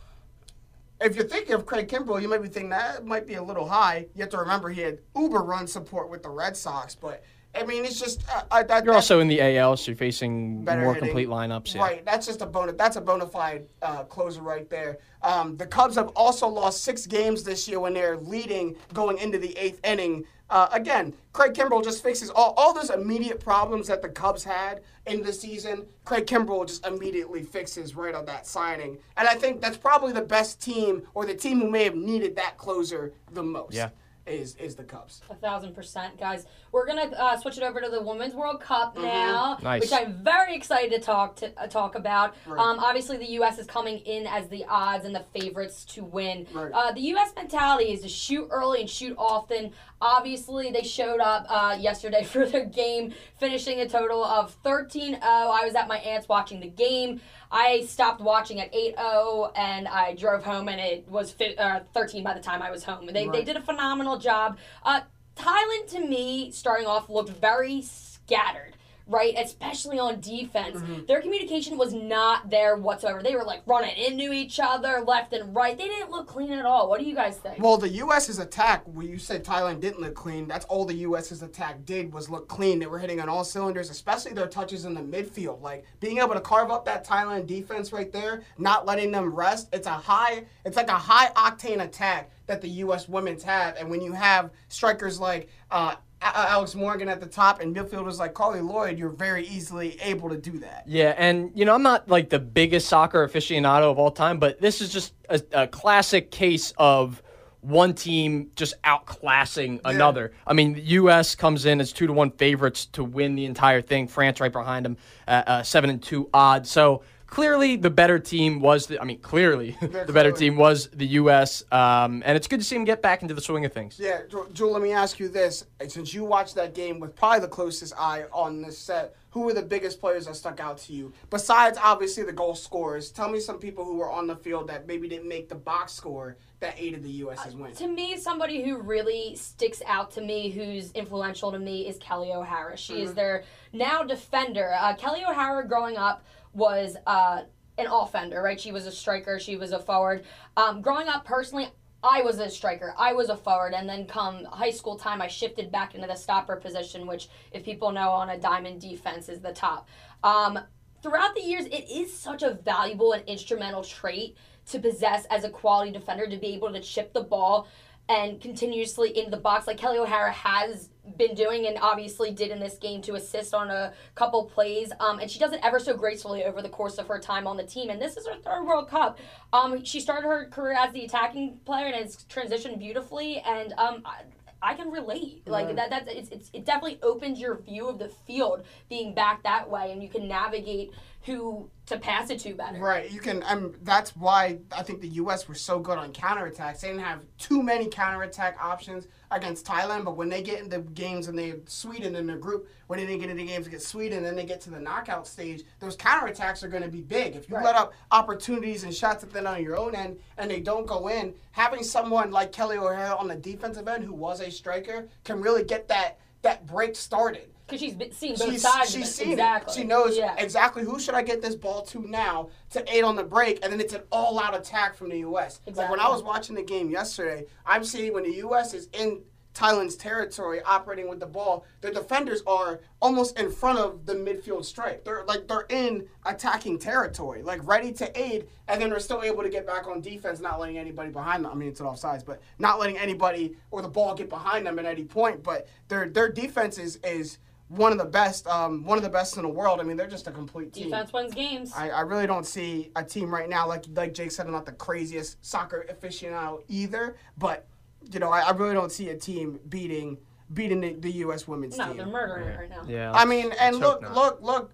If you're thinking of Craig Kimbrel, you might be thinking that might be a little high. You have to remember he had uber run support with the Red Sox, but I mean it's just uh, uh, that, you're also in the AL, so you're facing more hitting. complete lineups. Yeah. Right, that's just a bona. That's a bona fide uh, closer right there. Um, the Cubs have also lost six games this year when they're leading going into the eighth inning. Uh, again, Craig Kimbrel just fixes all, all those immediate problems that the Cubs had in the season. Craig Kimbrel just immediately fixes right on that signing, and I think that's probably the best team or the team who may have needed that closer the most. Yeah. Is, is the Cubs. A thousand percent, guys. We're gonna uh, switch it over to the Women's World Cup Mm-hmm. now, Nice. which I'm very excited to talk to uh, talk about. Right. Um, obviously, the U.S. is coming in as the odds and the favorites to win. Right. Uh, the U.S. mentality is to shoot early and shoot often. Obviously, they showed up uh, yesterday (laughs) for their game, finishing a total of 13-0. I was at my aunt's watching the game. I stopped watching at 8-0 and I drove home and it was fi- uh, 13 by the time I was home. They, they did a phenomenal job. Uh, Thailand, to me, starting off, looked very scattered. Right, especially on defense, their communication was not there whatsoever. They were like running into each other left and right. They didn't look clean at all. What do you guys think? Well, the U.S.'s attack, where you said Thailand didn't look clean, that's all the U.S.'s attack did was look clean. They were hitting on all cylinders, especially their touches in the midfield. Like being able to carve up that Thailand defense right there, not letting them rest. It's a high, it's like a high octane attack that the U.S. women's have. And when you have strikers like uh, Alex Morgan at the top and midfielders like Carli Lloyd, you're very easily able to do that. Yeah, and you know I'm not like the biggest soccer aficionado of all time, but this is just a, a classic case of one team just outclassing another. I mean, the U.S. comes in as two to one favorites to win the entire thing. France right behind them, at uh, seven and two odds. So clearly, the better team was. The, I mean, clearly (laughs) the better team was the U.S. Um, and it's good to see them get back into the swing of things. Yeah, Joel, let me ask you this. Since you watched that game with probably the closest eye on this set, who were the biggest players that stuck out to you? Besides, obviously, the goal scorers. Tell me some people who were on the field that maybe didn't make the box score that aided the U.S.'s win. To me, somebody who really sticks out to me, who's influential to me, is Kelly O'Hara. She is their now defender. Uh, Kelly O'Hara, growing up, was uh, an offender, right? She was a striker, she was a forward. Um, growing up, personally, I was a striker. I was a forward, and then come high school time, I shifted back into the stopper position, which, if people know, on a diamond defense is the top. Um, throughout the years, it is such a valuable and instrumental trait to possess as a quality defender to be able to chip the ball and continuously into the box like Kelly O'Hara has been doing and obviously did in this game to assist on a couple plays. Um, and she does it ever so gracefully over the course of her time on the team. And this is her third World Cup. Um, she started her career as the attacking player and has transitioned beautifully. And um, I, I can relate. Like that. That it's, it's it definitely opens your view of the field being back that way, and you can navigate who to pass it to better. Right, you can. Um, that's why I think the U.S. were so good on counterattacks. They didn't have too many counterattack options against Thailand, but when they get into games and they have Sweden in their group, when they didn't get into games against Sweden, then they get to the knockout stage, those counterattacks are going to be big. If you Right. let up opportunities and shots at them on your own end and they don't go in, having someone like Kelly O'Hara on the defensive end who was a striker can really get that that break started. Because she's been- seen both She's, sides she's seen exactly. it. She knows yeah. exactly who should I get this ball to now to aid on the break, and then it's an all-out attack from the U.S. Like when I was watching the game yesterday, I'm seeing when the U.S. is in Thailand's territory operating with the ball, the defenders are almost in front of the midfield stripe. They're like they're in attacking territory, like ready to aid, and then they're still able to get back on defense, not letting anybody behind them. I mean, it's an offsides, but not letting anybody or the ball get behind them at any point. But their their defense is is one of the best, um, one of the best in the world. I mean, they're just a complete team. Defense wins games. I, I really don't see a team right now like like Jake said. I'm not the craziest soccer aficionado either, but you know I, I really don't see a team beating beating the, the U.S. women's no, team. they're murdering it right now. Yeah. I mean, and Let's look, look, look.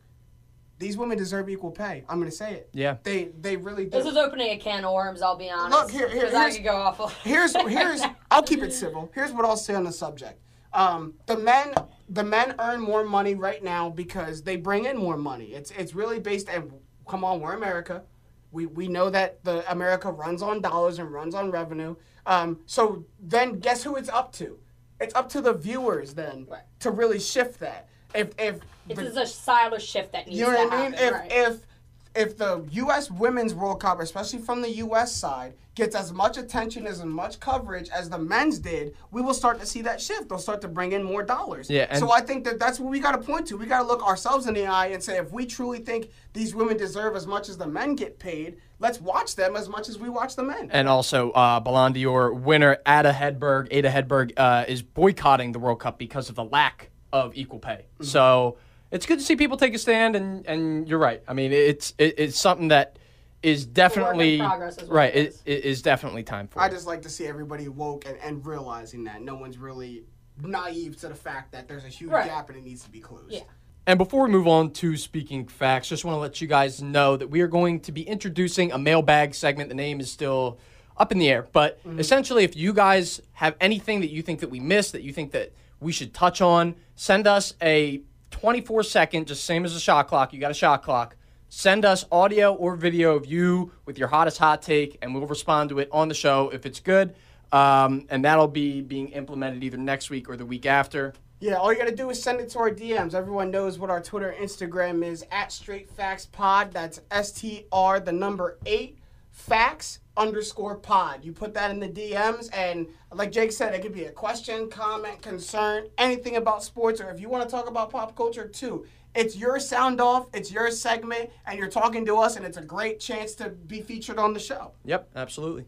These women deserve equal pay. I'm gonna say it. Yeah. They they really do. This is opening a can of worms. I'll be honest. Look, here- here- 'Cause I could go off. of- here's (laughs) here's I'll keep it civil. Here's what I'll say on the subject. Um, the men the men earn more money right now because they bring in more money. It's it's really based and come on, we're America. We we know that the America runs on dollars and runs on revenue. Um, so then guess who it's up to? It's up to the viewers then Right. to really shift that. If if It's the- a societal shift that needs to happen. you know what I mean? happen. If right. if if the U.S. Women's World Cup, especially from the U.S. side, gets as much attention as much coverage as the men's did, we will start to see that shift. They'll start to bring in more dollars. Yeah, so I think that that's what we got to point to. We got to look ourselves in the eye and say, if we truly think these women deserve as much as the men get paid, let's watch them as much as we watch the men. And also, uh, Ballon d'Or winner Ada Hegerberg, Ada Hegerberg, uh, is boycotting the World Cup because of the lack of equal pay. Mm-hmm. So it's good to see people take a stand, and, and you're right. I mean, it's it, it's something that is definitely progress is right. it It, it is definitely time for. I it. just like to see everybody woke and, and realizing that no one's really naive to the fact that there's a huge Right. gap and it needs to be closed. Yeah. And before we move on to speaking facts, just want to let you guys know that we are going to be introducing a mailbag segment. The name is still up in the air, but mm-hmm. essentially, if you guys have anything that you think that we missed, that you think that we should touch on, send us a 24 second, just same as a shot clock. You got a shot clock. Send us audio or video of you with your hottest hot take, and we'll respond to it on the show if it's good. Um, and that'll be being implemented either next week or the week after. Yeah, all you gotta do is send it to our DMs. Everyone knows what our Twitter Instagram is at Straight Facts Pod. That's S T R the number eight facts underscore pod. You put that in the DMs, and like Jake said, it could be a question, comment, concern, anything about sports, or if you want to talk about pop culture too. It's your sound off, it's your segment, and you're talking to us, and it's a great chance to be featured on the show. Yep, absolutely.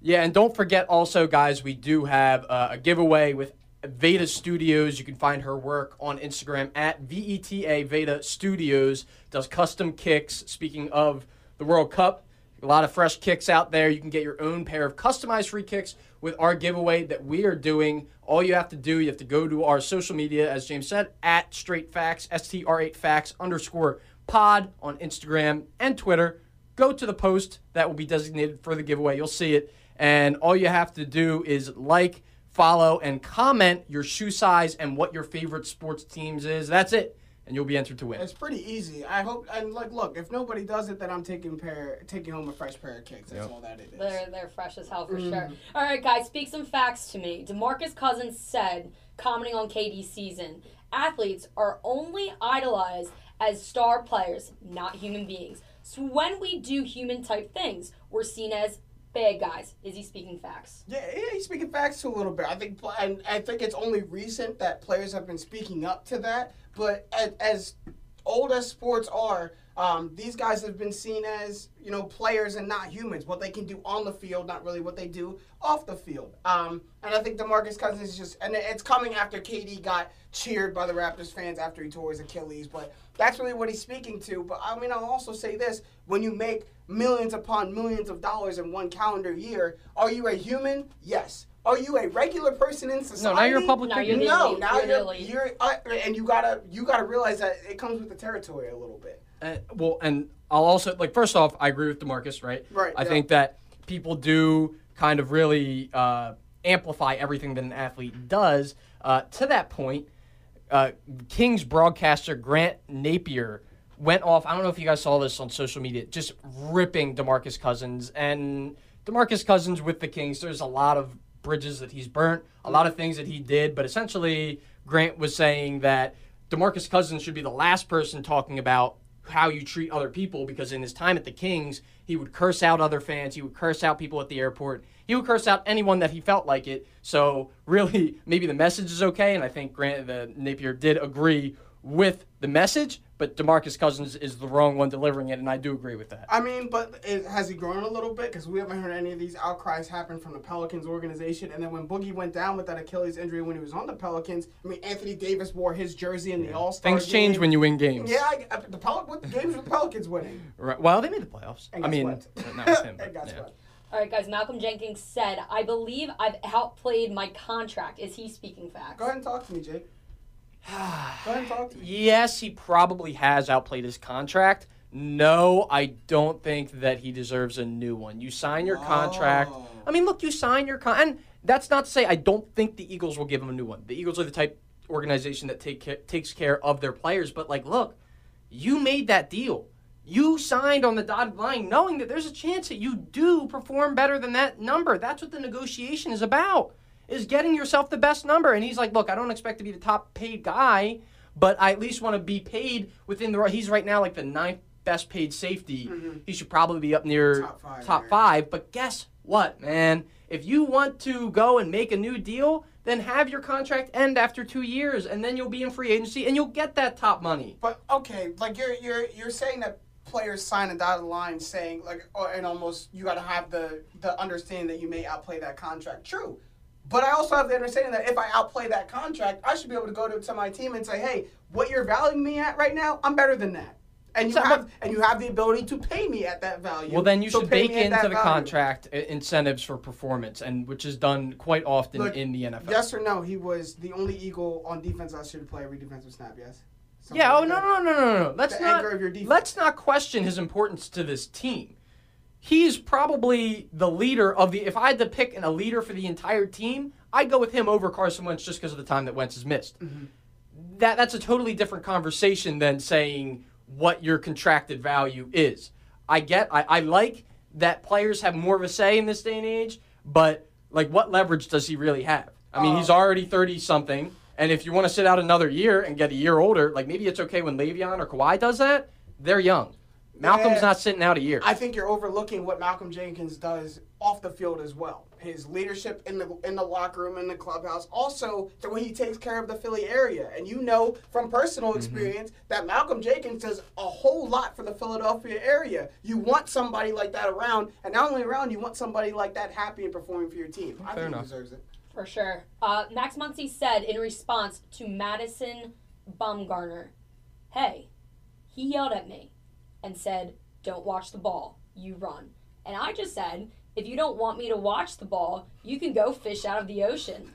Yeah, and don't forget also, guys, we do have uh, a giveaway with Veda Studios. You can find her work on Instagram at VETA Veda Studios. Does custom kicks. Speaking of the World Cup, a lot of fresh kicks out there. You can get your own pair of customized free kicks with our giveaway that we are doing. All you have to do, you have to go to our social media, as James said, at Straight Facts, STR8 Facts underscore pod on Instagram and Twitter go to the post that will be designated for the giveaway. You'll see it. And all you have to do is like, follow, and comment your shoe size and what your favorite sports teams is. That's it. And you'll be entered to win. It's pretty easy. I hope, and like, look, if nobody does it, then I'm taking pair, taking home a fresh pair of kicks. That's all that it is. They're they're fresh as hell for Mm-hmm. sure. All right, guys, speak some facts to me. Demarcus Cousins said, commenting on KD's season, athletes are only idolized as star players, not human beings. So when we do human type things, we're seen as bad guys. Is he speaking facts? Yeah, yeah, he's speaking facts to a little bit. I think, and I think it's only recent that players have been speaking up to that. But as, as old as sports are, um, these guys have been seen as you know players and not humans. What they can do on the field, not really what they do off the field. Um, and I think Demarcus Cousins is just, and it's coming after KD got cheered by the Raptors fans after he tore his Achilles. But that's really what he's speaking to. But I mean, I'll also say this: when you make millions upon millions of dollars in one calendar year, are you a human? Yes. Are you a regular person in society? No, now you're a public No, figure. you're No, now You're the you're, you're uh, and you gotta you gotta realize that it comes with the territory a little bit. Uh, well, and I'll also like first off, I agree with Demarcus. Right. Right, I yeah. think that people do kind of really uh, amplify everything that an athlete does. Uh, to that point, uh, Kings broadcaster Grant Napear went off. I don't know if you guys saw this on social media, just ripping Demarcus Cousins and Demarcus Cousins with the Kings. There's a lot of bridges that he's burnt, a lot of things that he did, but essentially Grant was saying that DeMarcus Cousins should be the last person talking about how you treat other people because in his time at the Kings, he would curse out other fans, he would curse out people at the airport, he would curse out anyone that he felt like it. So really, (laughs) maybe the message is okay, and I think Grant the Napear did agree with the message, but DeMarcus Cousins is the wrong one delivering it, and I do agree with that. I mean, but it, has he grown a little bit? Because we haven't heard any of these outcries happen from the Pelicans organization. And then when Boogie went down with that Achilles injury when he was on the Pelicans, I mean, Anthony Davis wore his jersey in the All Star. Things change when you win games. Yeah, I, I, the Pel- what games were the Pelicans winning? (laughs) Right. Well, they made the playoffs. And I mean, swept. (laughs) not with him. (laughs) but, got yeah. All right, guys. Malcolm Jenkins said, "I believe I've outplayed my contract." Is he speaking facts? Go ahead and talk to me, Jake. (sighs) Yes, he probably has outplayed his contract. No, I don't think that he deserves a new one. You sign your contract. Oh. I mean, look, you sign your con, and that's not to say I don't think the Eagles will give him a new one. The Eagles are the type organization that take ca- takes care of their players. But like, look, you made that deal. You signed on the dotted line, knowing that there's a chance that you do perform better than that number. That's what the negotiation is about. Is getting yourself the best number. And he's like, look, I don't expect to be the top paid guy, but I at least want to be paid within the. He's right now like the ninth best paid safety. Mm-hmm. He should probably be up near Top five, top five. But guess what, man? If you want to go and make a new deal, then have your contract end after two years, and then you'll be in free agency and you'll get that top money. But okay, like you're you're you're saying that players sign a dotted line saying like oh, and almost you got to have the the understanding that you may outplay that contract. True. But I also have the understanding that if I outplay that contract, I should be able to go to, to my team and say, "Hey, what you're valuing me at right now, I'm better than that." And you So, have and you have the ability to pay me at that value. Well, then you So should bake into the value. contract incentives for performance, and which is done quite often Look, in the NFL. Yes or no? He was the only Eagle on defense last year to play every defensive snap. Yes. Something Yeah. Oh like no that. no no no no. Let's not anchor of your let's not question his importance to this team. He's probably the leader of the. If I had to pick a leader for the entire team, I'd go with him over Carson Wentz just because of the time that Wentz has missed. Mm-hmm. That that's a totally different conversation than saying what your contracted value is. I get. I, I like that players have more of a say in this day and age, but like, what leverage does he really have? I mean, Uh, he's already thirty something, and if you want to sit out another year and get a year older, like maybe it's okay when Le'Veon or Kawhi does that. They're young. Malcolm's Yeah. not sitting out a year. I think you're overlooking what Malcolm Jenkins does off the field as well. His leadership in the in the locker room, in the clubhouse, also the way he takes care of the Philly area. And you know from personal experience that Malcolm Jenkins does a whole lot for the Philadelphia area. You want somebody like that around, and not only around, you want somebody like that happy and performing for your team. I Fair think enough. he deserves it. For sure. Uh, Max Muncy said in response to Madison Bumgarner, "Hey, he yelled at me and said, "Don't watch the ball, you run." And I just said, "If you don't want me to watch the ball, you can go fish out of the ocean."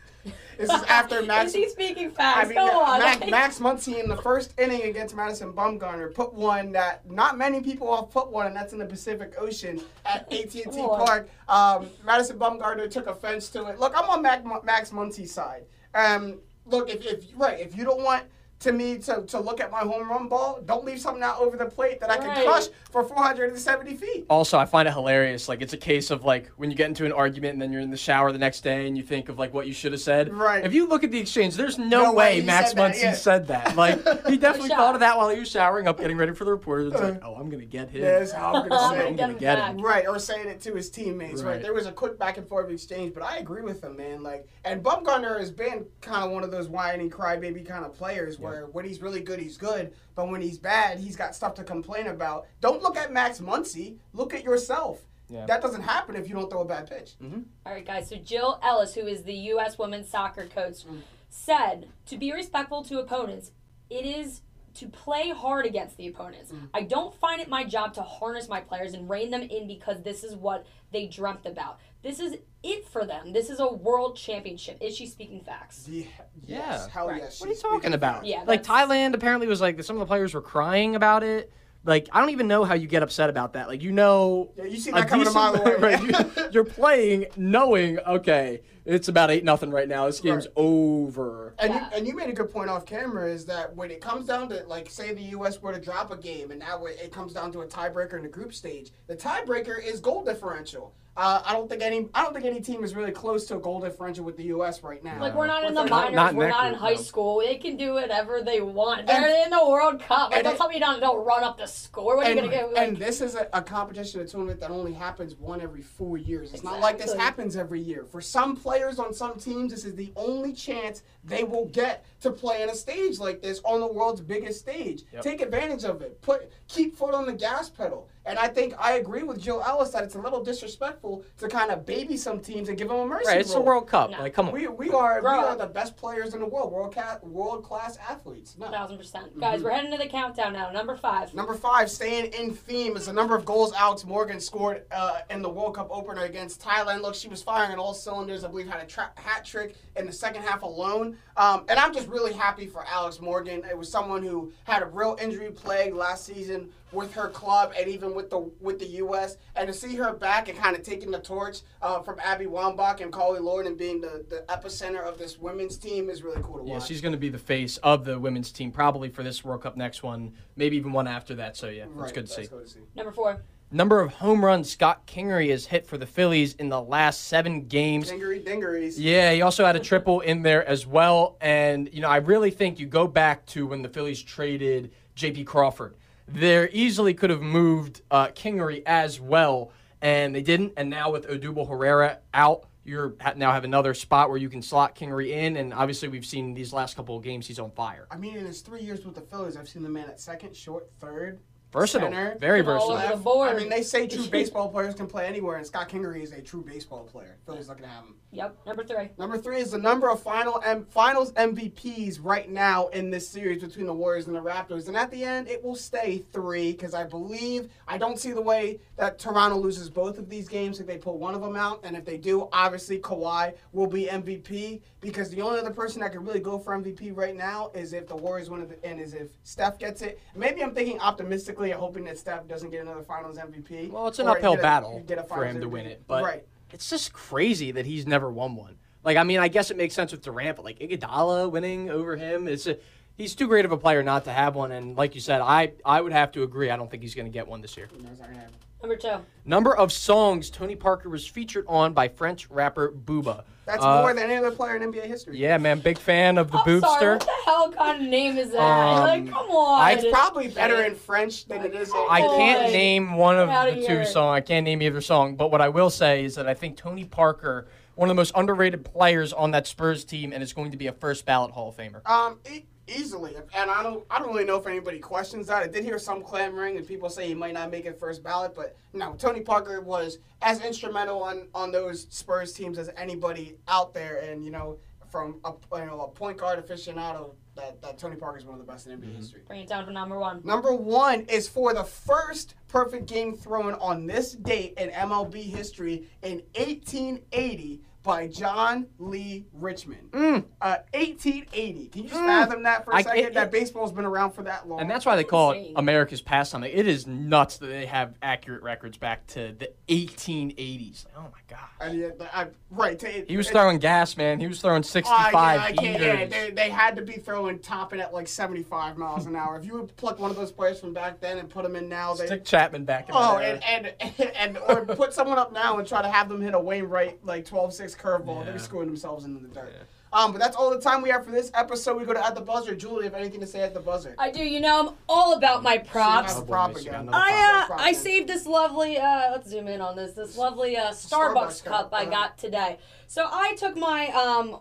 This is (laughs) after Max. Is he speaking facts? I mean, Go on. Max, Max Muncy in the first inning against Madison Bumgarner put one that not many people have put one, and that's in the Pacific Ocean at (laughs) AT&T Come on. Park. Um, Madison Bumgarner took offense to it. Look, I'm on Mac, Max Muncy's side. Um, look, if, if right, if you don't want to me to, to look at my home run ball, don't leave something out over the plate that I can Right. crush for 470 feet. also, I find it hilarious. Like it's a case of like when you get into an argument and then you're in the shower the next day and you think of like what you should have said. Right. If you look at the exchange, there's no, No way way, Max said Muncy yeah. said that. Like (laughs) he definitely thought of that while he was showering up, getting ready for the reporter. It's like, oh, I'm gonna get him. Yeah, that's how I'm (laughs) I'm gonna say. I'm get gonna him get him. Right, or saying it to his teammates. Right. Right. There was a quick back and forth exchange, but I agree with him, man. Like, and Bumgarner has been kind of one of those whiny crybaby kind of players where when he's really good, he's good, but when he's bad, he's got stuff to complain about. Don't look at Max Muncy. Look at yourself. Yeah. That doesn't happen if you don't throw a bad pitch. Mm-hmm. All right, guys. So Jill Ellis, who is the U.S. women's soccer coach, mm. said to be respectful to opponents, it is to play hard against the opponents. Mm. I don't find it my job to harness my players and rein them in because this is what they dreamt about. This is it for them. This is a world championship. Is she speaking facts? Yeah. Yeah. Yes. Hell Right. yes. What are you talking about? facts. Yeah, like that's- Thailand apparently was like some of the players were crying about it. Like I don't even know how you get upset about that. Like you know, Yeah, you see that coming a mile away, (laughs) right? You're playing knowing okay, it's about eight nothing right now. This game's Right. over. And Yeah. you and you made a good point off camera is that when it comes down to like say the U.S. were to drop a game and now it it comes down to a tiebreaker in the group stage, the tiebreaker is goal differential. Uh, I don't think any I don't think any team is really close to a goal differential with the U.S. right now. Like we're not in the With minors, not in we're not in high no. school. They can do whatever they want. They're in the World Cup. Like, and don't it- tell me you don't, don't run up the score. What are you gonna get? Like, and this is a, a competition, a tournament that only happens one every four years. It's not like this happens every year. For some players on some teams, this is the only chance they will get to play in a stage like this on the world's biggest stage. Yep. Take advantage of it. Put keep foot on the gas pedal. And I think I agree with Joe Ellis that it's a little disrespectful to kind of baby some teams and give them a mercy Right, it's the rule. World Cup. No. Like, come on. We, we are we are the best players in the world, world class world class athletes. No. thousand percent, guys. We're heading to the countdown now. Number five. Number five, staying in theme, is the number of goals Alex Morgan scored uh, in the World Cup opener against Thailand. Look, she was firing on all cylinders. I believe had a tra- hat trick in the second half alone. Um, and I'm just really happy for Alex Morgan. It was someone who had a real injury plague last season with her club and even with the with the U.S. And to see her back and kind of taking the torch uh, from Abby Wambach and Carli Lloyd and being the, the epicenter of this women's team is really cool to watch. Yeah, she's going to be the face of the women's team, probably for this World Cup next one, maybe even one after that. So, yeah, Right, it's good to see. good to see. Number four. Number of home runs Scott Kingery has hit for the Phillies in the last seven games. Dingery dingeries. Yeah, he also had a triple in there as well. And, you know, I really think you go back to when the Phillies traded J.P. Crawford. They easily could have moved uh, Kingery as well, and they didn't. And now with Odubel Herrera out, you now have another spot where you can slot Kingery in. And obviously, we've seen these last couple of games, he's on fire. I mean, in his three years with the Phillies, I've seen the man at second, short, third, Versatile. center, Very All versatile. over the board. I mean, they say true (laughs) baseball players can play anywhere, and Scott Kingery is a true baseball player. Phillies looking to have him. Yep. Number three. Number three is the number of final M- finals MVPs right now in this series between the Warriors and the Raptors. And at the end, it will stay three because I believe I don't see the way that Toronto loses both of these games if they pull one of them out. And if they do, obviously Kawhi will be MVP because the only other person that could really go for MVP right now is if the Warriors win it and is if Steph gets it. Maybe I'm thinking optimistically, and hoping that Steph doesn't get another Finals MVP. Well, it's an uphill get a- battle get a for Finals him to win it, but right. It's just crazy that he's never won one. Like, I mean, I guess it makes sense with Durant, but like Iguodala winning over him, it's a, he's too great of a player not to have one. And like you said, I I would have to agree. I don't think he's going to get one this year. No, it's not gonna happen. Number two. Number of songs Tony Parker was featured on by French rapper Booba. That's Uh, more than any other player in NBA history. Yeah, man, big fan of the I'm sorry. What the hell kind of name is that? Um, like, come on. I- It's probably better in French than it is in I can't boy. name one of Get outta the two here. songs. I can't name either song. But what I will say is that I think Tony Parker, one of the most underrated players on that Spurs team, and is going to be a first ballot Hall of Famer. Um, e- easily, and I don't, I don't really know if anybody questions that. I did hear some clamoring, and people say he might not make it first ballot, but no, Tony Parker was as instrumental on on those Spurs teams as anybody out there, and you know, from a you know a point guard aficionado, that that Tony Parker is one of the best in NBA mm-hmm. history. Bring it down to number one. Number one is for the first perfect game thrown on this date in MLB history in 1880 by John Lee Richmond. Uh, 1880. Can you just fathom that for a Mm. Second? it- that it- baseball's been around for that long. And that's why they call it. America's pastime. Like, It is nuts that they have accurate records back to the 1880s. Like, oh my god. And yeah, I, right. to- He was it- throwing gas, man. He was throwing Ah, 65 yeah, I can't, yeah, they, they had to be throwing topping at like 75 miles an hour. If you would pluck one of those players from back then and put them in now, they, Stick Chapman back in Oh, there. and, and (laughs) and or put someone up now and try to have them hit a Wainwright like 12-6 curveball. They'd Yeah. screwing themselves into the dirt. Um, but that's all the time we have for this episode. We go to at the buzzer. Julie, have anything to say at the buzzer? I do. You know, I'm all about my props. Have prop again. got I uh, Prop I saved this lovely. Uh, let's zoom in on this. This lovely uh, Starbucks, Starbucks cup cup, I uh-huh. got today. So I took my um,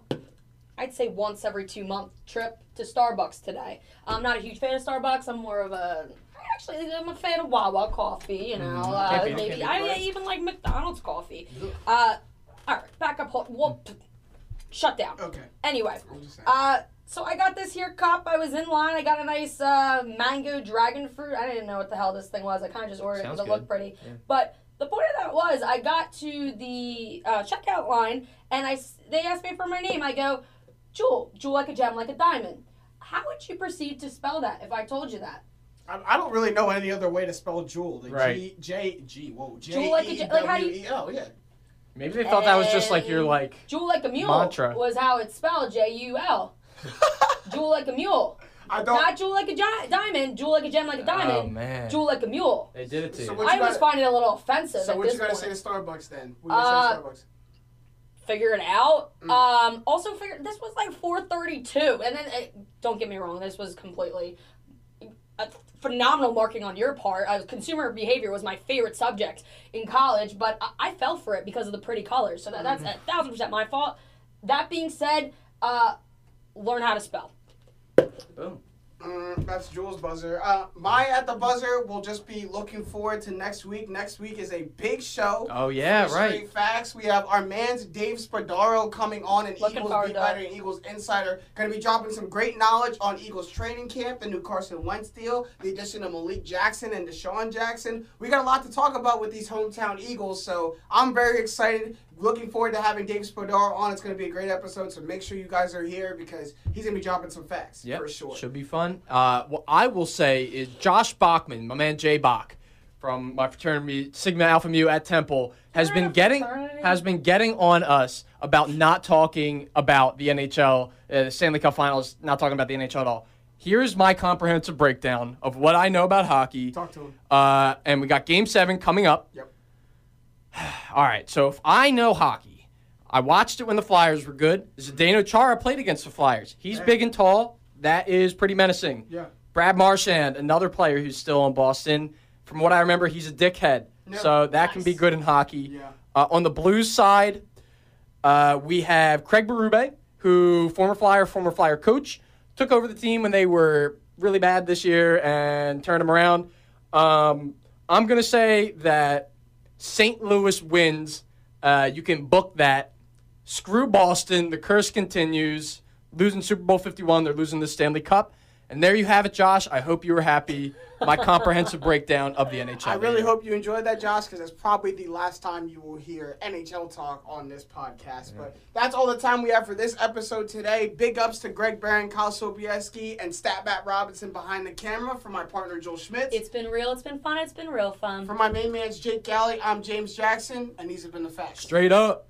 I'd say once every two month trip to Starbucks today. I'm not a huge fan of Starbucks. I'm more of a actually I'm a fan of Wawa coffee. You know, uh, maybe can't I even like McDonald's coffee. Uh, all right, back up. Hold, whoop, shut down. Okay. Anyway, I'm just saying. uh, so I got this here cup. I was in line. I got a nice uh, mango dragon fruit. I didn't know what the hell this thing was. I kind of just ordered it Sounds because it looked pretty. Yeah. But the point of that was, I got to the uh, checkout line and I s- they asked me for my name. I go, Jewel, Jewel like a gem, like a diamond. How would you proceed to spell that if I told you that? I, I don't really know any other way to spell Jewel. Like Right. G J G. Whoa. J Jewel like a J- like how do you-. Oh yeah. Maybe they thought that was just like your like. Jewel like a mule Mantra. was how it's spelled. J U L. (laughs) Jewel like a mule. I don't. Not jewel like a gi- diamond, jewel like a gem like a diamond, Oh man. jewel like a mule. They did it to So you. what- I you almost gotta- find it a little offensive. so at what this you gotta point. say to Starbucks then? What you gotta say to Uh, Starbucks? figure it out. Mm. Um, also, figure this was like 432, and then uh, don't get me wrong, this was completely a phenomenal marking on your part. Uh, consumer behavior was my favorite subject in college, but I, I fell for it because of the pretty colors. So that, that's Mm-hmm. a thousand percent my fault. That being said, uh, learn how to spell. Boom. Mm, that's Jules' buzzer. Uh, my at the buzzer will just be looking forward to next week. Next week is a big show. Oh yeah, For right. Facts. We have our man's Dave Spadaro coming on, an Looking Eagles beat writer and Eagles insider. Going to be dropping some great knowledge on Eagles training camp, the new Carson Wentz deal, the addition of Malik Jackson and DeSean Jackson. We got a lot to talk about with these hometown Eagles, so I'm very excited. Looking forward to having Dave Podar on. It's going to be a great episode, so make sure you guys are here because he's going to be dropping some facts Yep, for sure. Should be fun. Uh, what I will say is Josh Bachman, my man Jay Bach, from my fraternity Sigma Alpha Mu at Temple, has been getting has been getting on us about not talking about the NHL, uh, Stanley Cup Finals, not talking about the NHL at all. Here's my comprehensive breakdown of what I know about hockey. Talk to him. Uh, and we got Game Seven coming up. Yep. (sighs) All right, so if I know hockey, I watched it when the Flyers were good. Zdeno Chara played against the Flyers. He's big and tall. That is pretty menacing. Yeah. Brad Marchand, another player who's still in Boston. From what I remember, he's a dickhead. Yeah. So that can be good in hockey. Yeah. Uh, on the Blues side, uh, we have Craig Berube, who former Flyer, former Flyer coach, took over the team when they were really bad this year and turned them around. Um, I'm gonna say that St. Louis wins. Uh, you can book that. Screw Boston. The curse continues. Losing Super Bowl 51. They're losing the Stanley Cup. And there you have it, Josh. I hope you were happy. My comprehensive breakdown of the NHL. I really hope you enjoyed that, Josh, because it's probably the last time you will hear NHL talk on this podcast. But that's all the time we have for this episode today. Big ups to Greg Barron, Kyle Sobieski, and Statbat Robinson behind the camera. For my partner, Joel Schmidt. It's been real. It's been fun. It's been real fun. for my main man's Jake Galley, I'm James Jackson, and these have been the facts. Straight up.